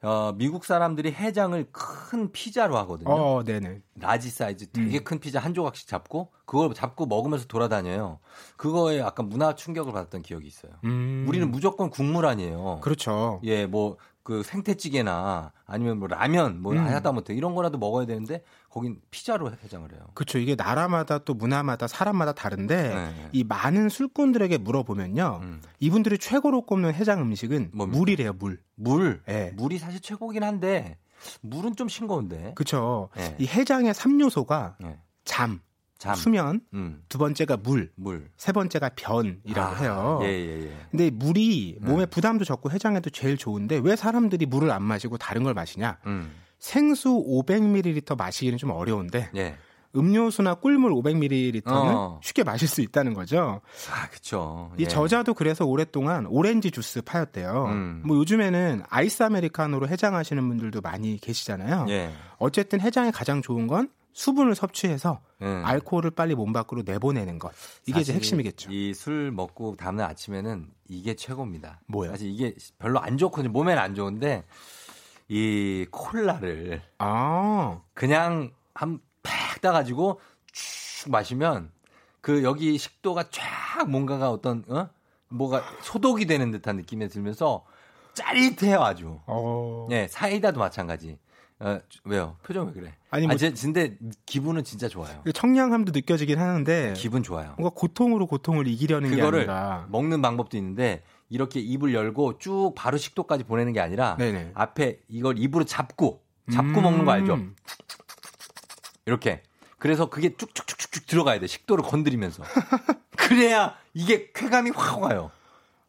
어, 미국 사람들이 해장을 큰 피자로 하거든요. 어, 네네. large 사이즈 되게 음. 큰 피자 한 조각씩 잡고 그걸 잡고 먹으면서 돌아다녀요. 그거에 약간 문화 충격을 받았던 기억이 있어요. 음. 우리는 무조건 국물 아니에요. 그렇죠. 예, 뭐 그 생태찌개나 아니면 뭐 라면 뭐 음. 하다못해 이런 거라도 먹어야 되는데 거긴 피자로 해장을 해요. 그렇죠. 이게 나라마다 또 문화마다 사람마다 다른데 네. 이 많은 술꾼들에게 물어보면요. 음. 이분들이 최고로 꼽는 해장 음식은 뭡니까? 물이래요, 물. 물. 네. 물이 사실 최고긴 한데 물은 좀 싱거운데. 그렇죠. 네. 이 해장의 3요소가 네. 잠, 잠. 수면, 음. 두 번째가 물, 물, 세 번째가 변이라고 아, 해요. 예, 예, 예. 근데 물이 몸에 음. 부담도 적고 해장에도 제일 좋은데 왜 사람들이 물을 안 마시고 다른 걸 마시냐? 음. 생수 500ml 마시기는 좀 어려운데 예. 음료수나 꿀물 500ml는 어. 쉽게 마실 수 있다는 거죠. 아, 그렇죠. 이 예. 저자도 그래서 오랫동안 오렌지 주스 파였대요. 음. 뭐 요즘에는 아이스 아메리카노로 해장하시는 분들도 많이 계시잖아요. 예. 어쨌든 해장에 가장 좋은 건 수분을 섭취해서 음. 알코올을 빨리 몸 밖으로 내보내는 것. 이게 이제 핵심이겠죠. 이 술 먹고 다음날 아침에는 이게 최고입니다. 뭐요? 사실 이게 별로 안 좋거든요. 몸에는 안 좋은데 이 콜라를 아. 그냥 한 팍 따가지고 쭉 마시면 그 여기 식도가 쫙 뭔가가 어떤 어 뭐가 소독이 되는 듯한 느낌이 들면서 짜릿해요 아주. 어. 네 사이다도 마찬가지. 어, 왜요? 표정 왜 그래? 아니, 뭐, 아, 제, 근데 기분은 진짜 좋아요. 청량함도 느껴지긴 하는데 기분 좋아요. 뭔가 고통으로 고통을 이기려는 게 아니라 먹는 방법도 있는데 이렇게 입을 열고 쭉 바로 식도까지 보내는 게 아니라 네네. 앞에 이걸 입으로 잡고 잡고 음~ 먹는 거 알죠? 이렇게. 그래서 그게 쭉쭉쭉쭉 들어가야 돼. 식도를 건드리면서. 그래야 이게 쾌감이 확 와요.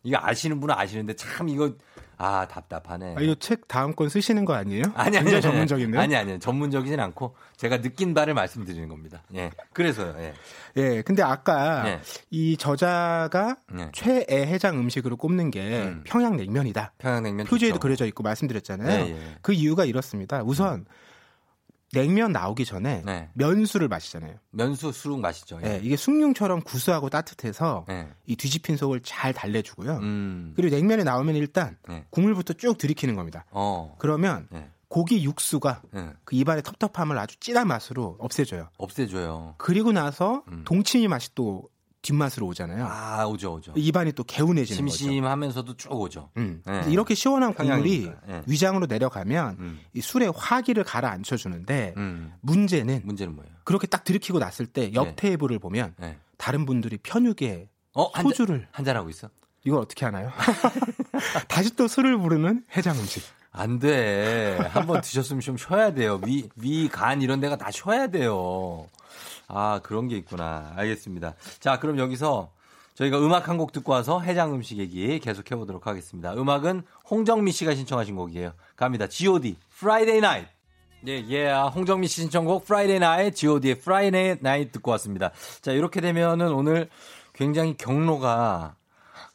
이거 아시는 분은 아시는데 참 이거 아 답답하네. 아, 이거 책 다음 건 쓰시는 거 아니에요? 아니 아니 아니, 전문적인데. 아니 아니 전문적이진 않고 제가 느낀 바를 말씀드리는 겁니다. 예. 그래서요. 예. 예. 근데 아까 예. 이 저자가 예. 최애 해장 음식으로 꼽는 게 음. 평양냉면이다. 평양냉면 표지에도. 그려져 있고 말씀드렸잖아요. 예, 예. 그 이유가 이렇습니다. 우선 음. 냉면 나오기 전에 네. 면수를 마시잖아요. 면수 수룩 마시죠. 예. 네, 이게 숭늉처럼 구수하고 따뜻해서 네. 이 뒤집힌 속을 잘 달래주고요. 음. 그리고 냉면에 나오면 일단 네. 국물부터 쭉 들이키는 겁니다. 어. 그러면 네. 고기 육수가 네. 그 입안의 텁텁함을 아주 진한 맛으로 없애줘요. 없애줘요. 그리고 나서 음. 동치미 맛이 또 뒷맛으로 오잖아요. 아 오죠 오죠. 입안이 또 개운해지는 거죠. 심심하면서도 쭉 오죠. 음. 네. 이렇게 시원한 국물이 네. 위장으로 내려가면 음. 이 술의 화기를 가라앉혀 주는데 음. 문제는 문제는 뭐예요? 그렇게 딱 들이키고 났을 때옆 네. 테이블을 보면 네. 다른 분들이 편육에 어? 소주를 한잔 하고 있어. 이걸 어떻게 하나요? 다시 또 술을 부르는 해장 음식. 안 돼. 한번 드셨으면 좀 쉬어야 돼요. 위, 위, 간 이런 데가 다 쉬어야 돼요. 아, 그런 게 있구나. 알겠습니다. 자, 그럼 여기서 저희가 음악 한 곡 듣고 와서 해장 음식 얘기 계속 해보도록 하겠습니다. 음악은 홍정미 씨가 신청하신 곡이에요. 갑니다. G.O.D. Friday Night. 예, 예, 홍정미 씨 신청곡 Friday Night, G.O.D의 Friday Night 듣고 왔습니다. 자, 이렇게 되면은 오늘 굉장히 경로가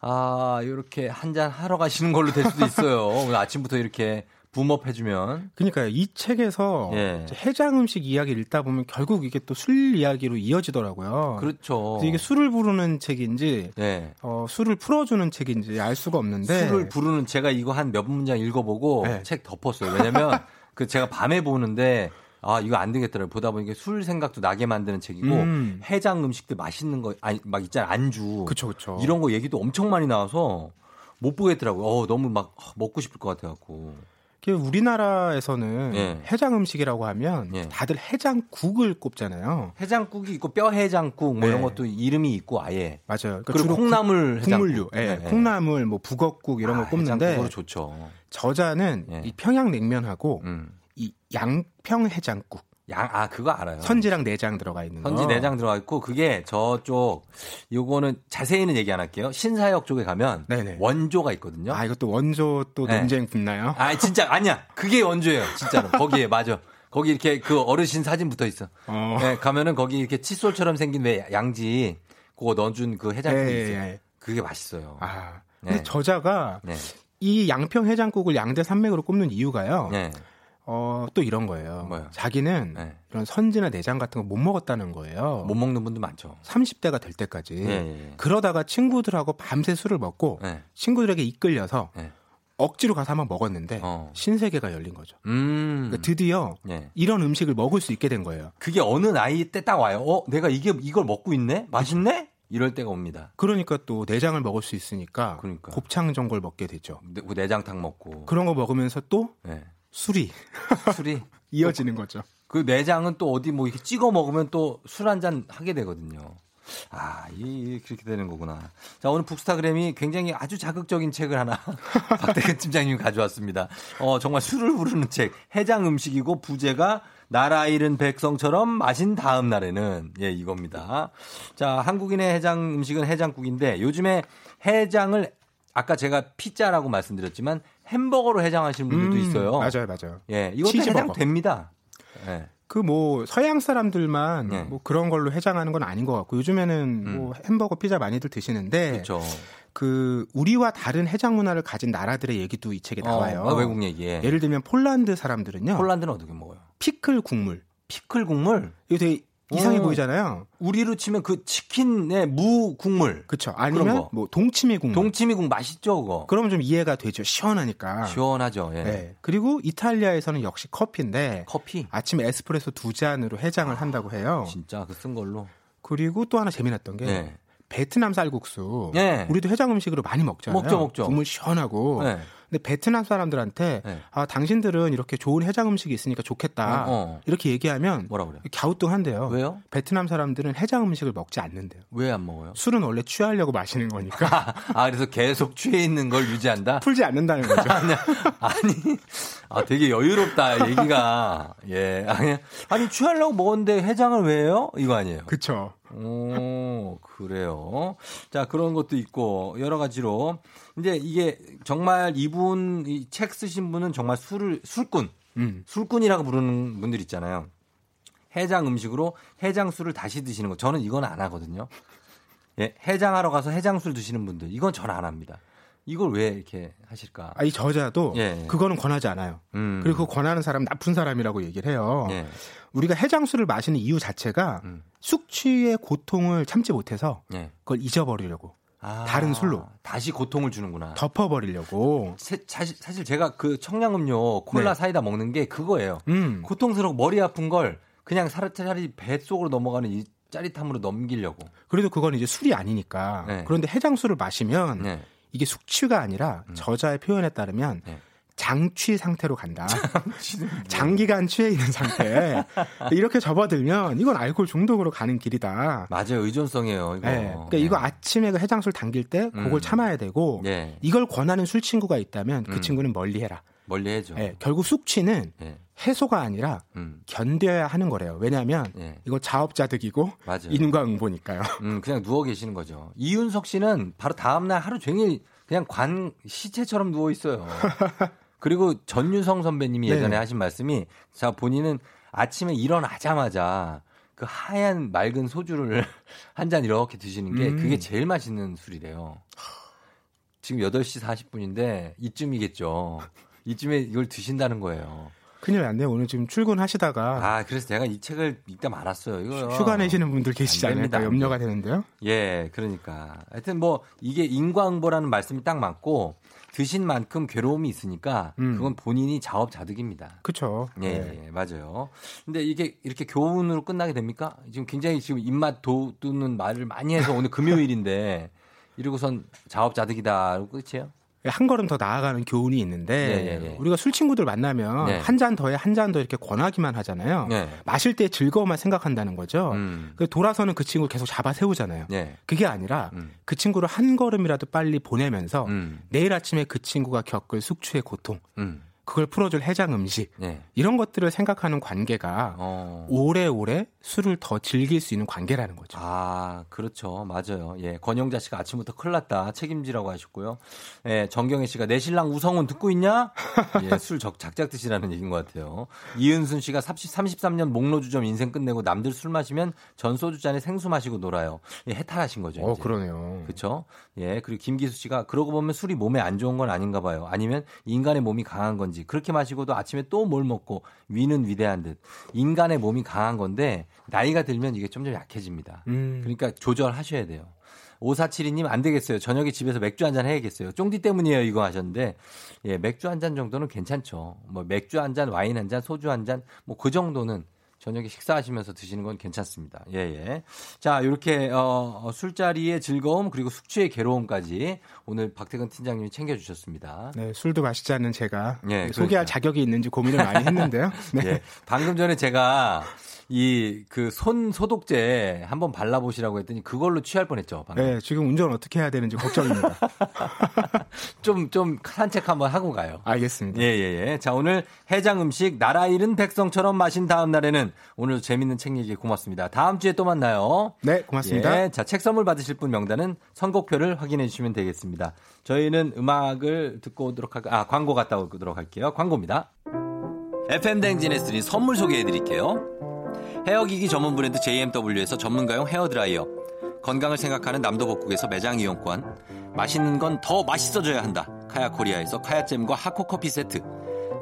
아, 이렇게 한 잔 하러 가시는 걸로 될 수도 있어요. 오늘 아침부터 이렇게 붐업 해주면. 그러니까 이 책에서 예. 해장 음식 이야기를 읽다 보면 결국 이게 또 술 이야기로 이어지더라고요. 그렇죠. 이게 술을 부르는 책인지, 예. 어, 술을 풀어주는 책인지 알 수가 없는데. 술을 부르는 제가 이거 한 몇 문장 읽어보고 예. 책 덮었어요. 왜냐면 그 제가 밤에 보는데 아 이거 안 되겠더라고요. 보다 보니까 술 생각도 나게 만드는 책이고 음. 해장 음식들 맛있는 거 아니 막 있잖아 안주. 그쵸 그쵸. 이런 거 얘기도 엄청 많이 나와서 못 보겠더라고요. 어 너무 막 먹고 싶을 것 같아 갖고. 우리나라에서는 예. 해장 음식이라고 하면 예. 다들 해장국을 꼽잖아요. 해장국이 있고 뼈 해장국 뭐 네. 이런 것도 이름이 있고 아예 맞아요. 그러니까 그리고 콩나물 국물류, 예. 네. 콩나물 뭐 북엇국 이런 아, 걸 꼽는데. 저자는 예. 이 평양냉면하고 음. 이 양평 해장국 양, 아, 그거 알아요. 선지랑 내장 들어가 있는 거. 선지 내장 들어가 있고, 그게 저쪽, 요거는 자세히는 얘기 안 할게요. 신사역 쪽에 가면 네네. 원조가 있거든요. 아, 이것도 원조 또 네. 논쟁 붙나요? 아, 진짜, 아니야. 그게 원조예요. 진짜로. 거기에, 맞아. 거기 이렇게 그 어르신 사진 붙어 있어. 어. 네, 가면은 거기 이렇게 칫솔처럼 생긴 왜 양지, 그거 넣어준 그 해장국이 예, 있어요. 예. 그게 맛있어요. 아. 근데 네. 저자가 네. 이 양평 해장국을 양대 산맥으로 꼽는 이유가요. 네. 어, 또 이런 거예요. 뭐요? 자기는 네. 이런 선지나 내장 같은 거 못 먹었다는 거예요. 못 먹는 분도 많죠. 30대가 될 때까지. 네, 네. 그러다가 친구들하고 밤새 술을 먹고 네. 친구들에게 이끌려서 네. 억지로 가서 한번 먹었는데 어. 신세계가 열린 거죠. 음. 그러니까 드디어 네. 이런 음식을 먹을 수 있게 된 거예요. 그게 어느 나이 때 딱 와요. 어, 내가 이게 이걸 먹고 있네? 맛있네? 이럴 때가 옵니다. 그러니까 또 내장을 먹을 수 있으니까 그러니까. 곱창 전골 먹게 되죠. 네, 내장탕 먹고 그런 거 먹으면서 또 네. 술이 술이 이어지는 거죠. 그 내장은 또 어디 뭐 이렇게 찍어 먹으면 또 술 한 잔 하게 되거든요. 아, 이, 그렇게 되는 거구나. 자, 오늘 북스타그램이 굉장히 아주 자극적인 책을 하나 박대근 팀장님이 가져왔습니다. 어, 정말 술을 부르는 책. 해장 음식이고 부제가 나라 잃은 백성처럼 마신 다음 날에는 예, 이겁니다. 자, 한국인의 해장 음식은 해장국인데 요즘에 해장을 아까 제가 피자라고 말씀드렸지만 햄버거로 해장하시는 분들도 음, 있어요. 맞아요, 맞아요. 예, 이것도 해장됩니다. 예. 그뭐 서양 사람들만 네. 뭐 그런 걸로 해장하는 건 아닌 것 같고 요즘에는 음. 뭐 햄버거 피자 많이들 드시는데 그렇죠. 그 우리와 다른 해장 문화를 가진 나라들의 얘기도 이 책에 어, 나와요. 어, 외국 얘기에. 예를 들면 폴란드 사람들은요. 폴란드는 어떻게 먹어요? 피클 국물. 피클 국물? 이거 되게 이상해 오. 보이잖아요. 우리로 치면 그 치킨의 무 국물. 그렇죠. 아니면 뭐 동치미 국물. 동치미 국 맛있죠, 그거. 그러면 좀 이해가 되죠. 시원하니까. 시원하죠. 예. 네. 그리고 이탈리아에서는 역시 커피인데 커피. 아침에 에스프레소 두 잔으로 해장을 아, 한다고 해요. 진짜 그 쓴 걸로. 그리고 또 하나 재미났던 게 네. 베트남 쌀국수. 네. 우리도 해장 음식으로 많이 먹잖아요. 먹죠, 먹죠. 국물 시원하고. 네. 근데 베트남 사람들한테 네. 아 당신들은 이렇게 좋은 해장 음식이 있으니까 좋겠다 어, 어. 이렇게 얘기하면 뭐라 그래요? 갸우뚱한데요. 왜요? 베트남 사람들은 해장 음식을 먹지 않는데요. 왜 안 먹어요? 술은 원래 취하려고 마시는 거니까. 아 그래서 계속 취해 있는 걸 유지한다? 풀지 않는다는 거죠. 아니, 아 되게 여유롭다 얘기가 예 아니 아니 취하려고 먹었는데 해장을 왜 해요? 이거 아니에요? 그렇죠. 오, 그래요. 자, 그런 것도 있고, 여러 가지로. 근데 이게 정말 이분, 이 책 쓰신 분은 정말 술을, 술꾼. 음. 술꾼이라고 부르는 분들 있잖아요. 해장 음식으로 해장술을 다시 드시는 거. 저는 이건 안 하거든요. 예, 해장하러 가서 해장술 드시는 분들. 이건 전 안 합니다. 이걸 왜 이렇게 하실까? 아, 이 저자도 예. 그거는 권하지 않아요. 음. 그리고 그 권하는 사람 나쁜 사람이라고 얘기를 해요. 예. 우리가 해장술을 마시는 이유 자체가 음. 숙취의 고통을 참지 못해서 예. 그걸 잊어버리려고. 아, 다른 술로 다시 고통을 주는구나. 덮어버리려고. 사실, 사실 제가 그 청량음료 콜라 네. 사이다 먹는 게 그거예요. 음. 고통스럽고 머리 아픈 걸 그냥 차라리 뱃속으로 넘어가는 이 짜릿함으로 넘기려고. 그래도 그건 이제 술이 아니니까. 네. 그런데 해장술을 마시면 네. 이게 숙취가 아니라 음. 저자의 표현에 따르면 네. 장취 상태로 간다. 장기간 취해 있는 상태. 이렇게 접어들면 이건 알코올 중독으로 가는 길이다. 맞아요. 의존성이에요. 이거. 네. 그러니까 네. 이거 아침에 그 해장술 당길 때 그걸 음. 참아야 되고 네. 이걸 권하는 술 친구가 있다면 그 음. 친구는 멀리 해라. 멀리 해죠. 네. 결국 숙취는 네. 해소가 아니라 음. 견뎌야 하는 거래요. 왜냐하면 네. 이거 자업자득이고 맞아요. 인과응보니까요. 음, 그냥 누워 계시는 거죠. 이윤석 씨는 바로 다음 날 하루 종일 그냥 관 시체처럼 누워 있어요. 그리고 전유성 선배님이 예전에 네. 하신 말씀이 자 본인은 아침에 일어나자마자 그 하얀 맑은 소주를 한 잔 이렇게 드시는 게 음. 그게 제일 맛있는 술이래요. 지금 8시 40분인데 이쯤이겠죠. 이쯤에 이걸 드신다는 거예요. 큰일 났네요. 오늘 지금 출근하시다가. 아, 그래서 제가 이 책을 읽다 말았어요. 이거 휴가 내시는 분들 계시지 않을까 염려가 되는데요. 예, 그러니까. 하여튼 뭐 이게 인과응보라는 말씀이 딱 맞고 드신 만큼 괴로움이 있으니까 음. 그건 본인이 자업자득입니다. 그렇죠. 예, 네. 예, 맞아요. 근데 이게 이렇게 교훈으로 끝나게 됩니까? 지금 굉장히 지금 입맛 돋는 말을 많이 해서 오늘 금요일인데 이러고선 자업자득이다. 끝이에요? 한 걸음 더 나아가는 교훈이 있는데 네, 네, 네. 우리가 술 친구들 만나면 네. 한잔 더해 한 잔 더 이렇게 권하기만 하잖아요. 네. 마실 때 즐거움만 생각한다는 거죠. 음. 그 돌아서는 그 친구 계속 잡아 세우잖아요. 네. 그게 아니라 음. 그 친구를 한 걸음이라도 빨리 보내면서 음. 내일 아침에 그 친구가 겪을 숙취의 고통 음. 그걸 풀어줄 해장 음식 네. 이런 것들을 생각하는 관계가 어. 오래오래 술을 더 즐길 수 있는 관계라는 거죠. 아 그렇죠, 맞아요. 예, 권영자 씨가 아침부터 큰일 났다 책임지라고 하셨고요. 예, 정경혜 씨가 내 신랑 우성훈 듣고 있냐? 예, 술 적, 작작 드시라는 얘기인 것 같아요. 이은순 씨가 30, 33년 목로주점 인생 끝내고 남들 술 마시면 전 소주 잔에 생수 마시고 놀아요. 예, 해탈하신 거죠. 어, 이제. 그러네요. 그렇죠. 예, 그리고 김기수 씨가 그러고 보면 술이 몸에 안 좋은 건 아닌가 봐요. 아니면 인간의 몸이 강한 건지. 건지 그렇게 마시고도 아침에 또 뭘 먹고 위는 위대한 듯 인간의 몸이 강한 건데 나이가 들면 이게 점점 약해집니다. 음. 그러니까 조절하셔야 돼요. 5472님 안 되겠어요. 저녁에 집에서 맥주 한 잔 해야겠어요. 쫑디 때문이에요. 이거 하셨는데 예, 맥주 한 잔 정도는 괜찮죠. 뭐 맥주 한 잔, 와인 한 잔, 소주 한 잔, 뭐 그 정도는 저녁에 식사하시면서 드시는 건 괜찮습니다. 예, 예. 자, 이렇게, 어, 어, 술자리의 즐거움, 그리고 숙취의 괴로움까지 오늘 박태근 팀장님이 챙겨주셨습니다. 네, 술도 마시지 않는 제가 예, 소개할 그러니까. 자격이 있는지 고민을 많이 했는데요. 네. 예, 방금 전에 제가 이 그 손 소독제 한번 발라보시라고 했더니 그걸로 취할 뻔했죠. 방금. 네, 지금 운전 어떻게 해야 되는지 걱정입니다. 좀, 좀 산책 한번 하고 가요. 알겠습니다. 예, 예, 예. 자, 오늘 해장 음식 나라 잃은 백성처럼 마신 다음 날에는 오늘 재밌는 책 얘기 고맙습니다. 다음 주에 또 만나요. 네, 고맙습니다. 예, 자, 책 선물 받으실 분 명단은 선곡표를 확인해 주시면 되겠습니다. 저희는 음악을 듣고 오도록 할, 아, 광고 갔다 오도록 할게요. 광고입니다. FM 댕진에 쓰린 선물 소개해 드릴게요. 헤어기기 전문 브랜드 JMW에서 전문가용 헤어드라이어. 건강을 생각하는 남도복국에서 매장 이용권. 맛있는 건 더 맛있어져야 한다. 카야 코리아에서 카야잼과 하코커피 세트.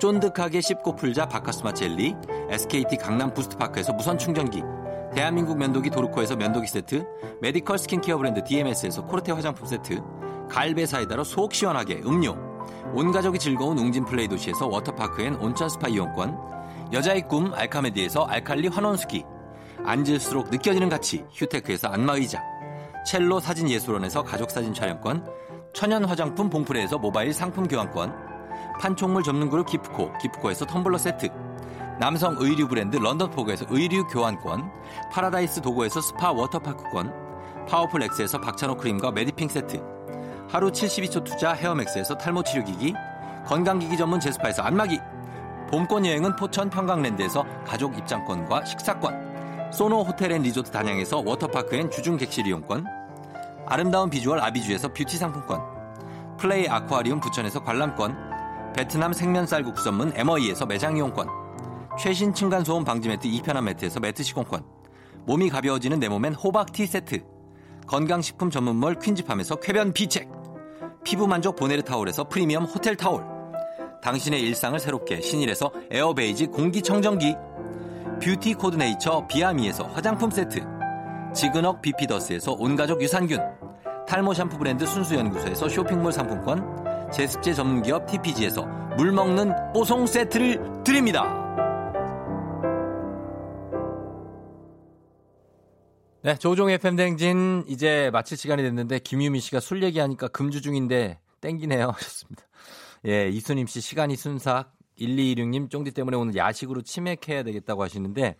쫀득하게 씹고 풀자 바카스마 젤리. SKT 강남 부스트파크에서 무선 충전기. 대한민국 면도기 도르코에서 면도기 세트. medical 스킨케어 브랜드 DMS에서 코르테 화장품 세트. 갈배 사이다로 속 시원하게 음료. 온 가족이 즐거운 웅진 플레이 도시에서 워터파크 and 온천 스파 이용권. 여자의 꿈 알카메디에서 알칼리 환원수기. 앉을수록 느껴지는 가치 휴테크에서 안마의자. 첼로 사진예술원에서 가족사진 촬영권. 천연 화장품 봉프레에서 모바일 상품 교환권. 판촉물 전문 그룹 기프코 기프코에서 텀블러 세트. 남성 의류 브랜드 런던포그에서 의류 교환권. 파라다이스 도고에서 스파 워터파크권. 파워풀 엑스에서 박찬호 크림과 메디핑 세트. 하루 72초 투자 헤어맥스에서 탈모 치료기기. 건강기기 전문 제스파에서 안마기 봄권 여행은 포천 평강랜드에서 가족 입장권과 식사권, 소노 호텔 앤 리조트 단양에서 워터파크 and 주중 객실 이용권, 아름다운 비주얼 아비주에서 뷰티 상품권, 플레이 아쿠아리움 부천에서 관람권, 베트남 생면 쌀 국수 전문 MOE에서 매장 이용권, 최신 층간소음 방지 매트 이편한 매트에서 매트 시공권, 몸이 가벼워지는 내 몸엔 호박 티 세트, 건강식품 전문몰 퀸즈팜에서 쾌변 비책, 피부 만족 보네르 타올에서 프리미엄 호텔 타올, 당신의 일상을 새롭게 신일에서 에어베이지 공기청정기 뷰티 코드네이처 비아미에서 화장품 세트 지그넉 비피더스에서 온가족 유산균 탈모 샴푸 브랜드 순수연구소에서 쇼핑몰 상품권 제습제 전문기업 TPG에서 물먹는 뽀송 세트를 드립니다. 네, 조종의 팬댕진 이제 마칠 시간이 됐는데 김유미 씨가 술 얘기하니까 금주 중인데 땡기네요 하셨습니다. 예, 이수님 씨 시간이 순삭 1226님 쫑디 때문에 오늘 야식으로 치맥해야 되겠다고 하시는데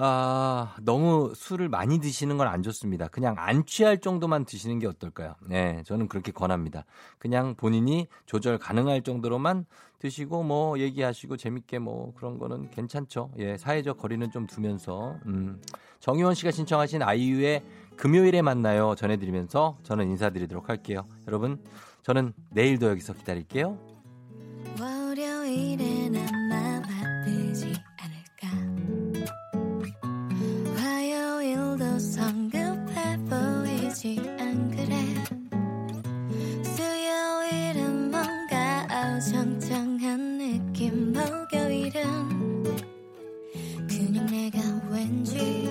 아, 너무 술을 많이 드시는 건 안 좋습니다. 그냥 안 취할 정도만 드시는 게 어떨까요? 네, 저는 그렇게 권합니다. 그냥 본인이 조절 가능할 정도로만 드시고 뭐 얘기하시고 재밌게 뭐 그런 거는 괜찮죠. 예, 사회적 거리는 좀 두면서 음. 정희원 씨가 신청하신 아이유의 금요일에 만나요 전해드리면서 저는 인사드리도록 할게요. 여러분 저는 내일도 여기서 기다릴게요. 월요일엔 아마 바쁘지 않을까? 화요일도 성급해 보이지 안 그래? 수요일은 뭔가 어정쩡한 느낌 목요일은 그냥 내가 왠지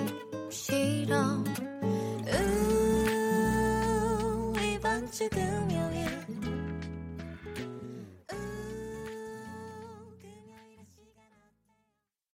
싫어. 우 이번 주 금요일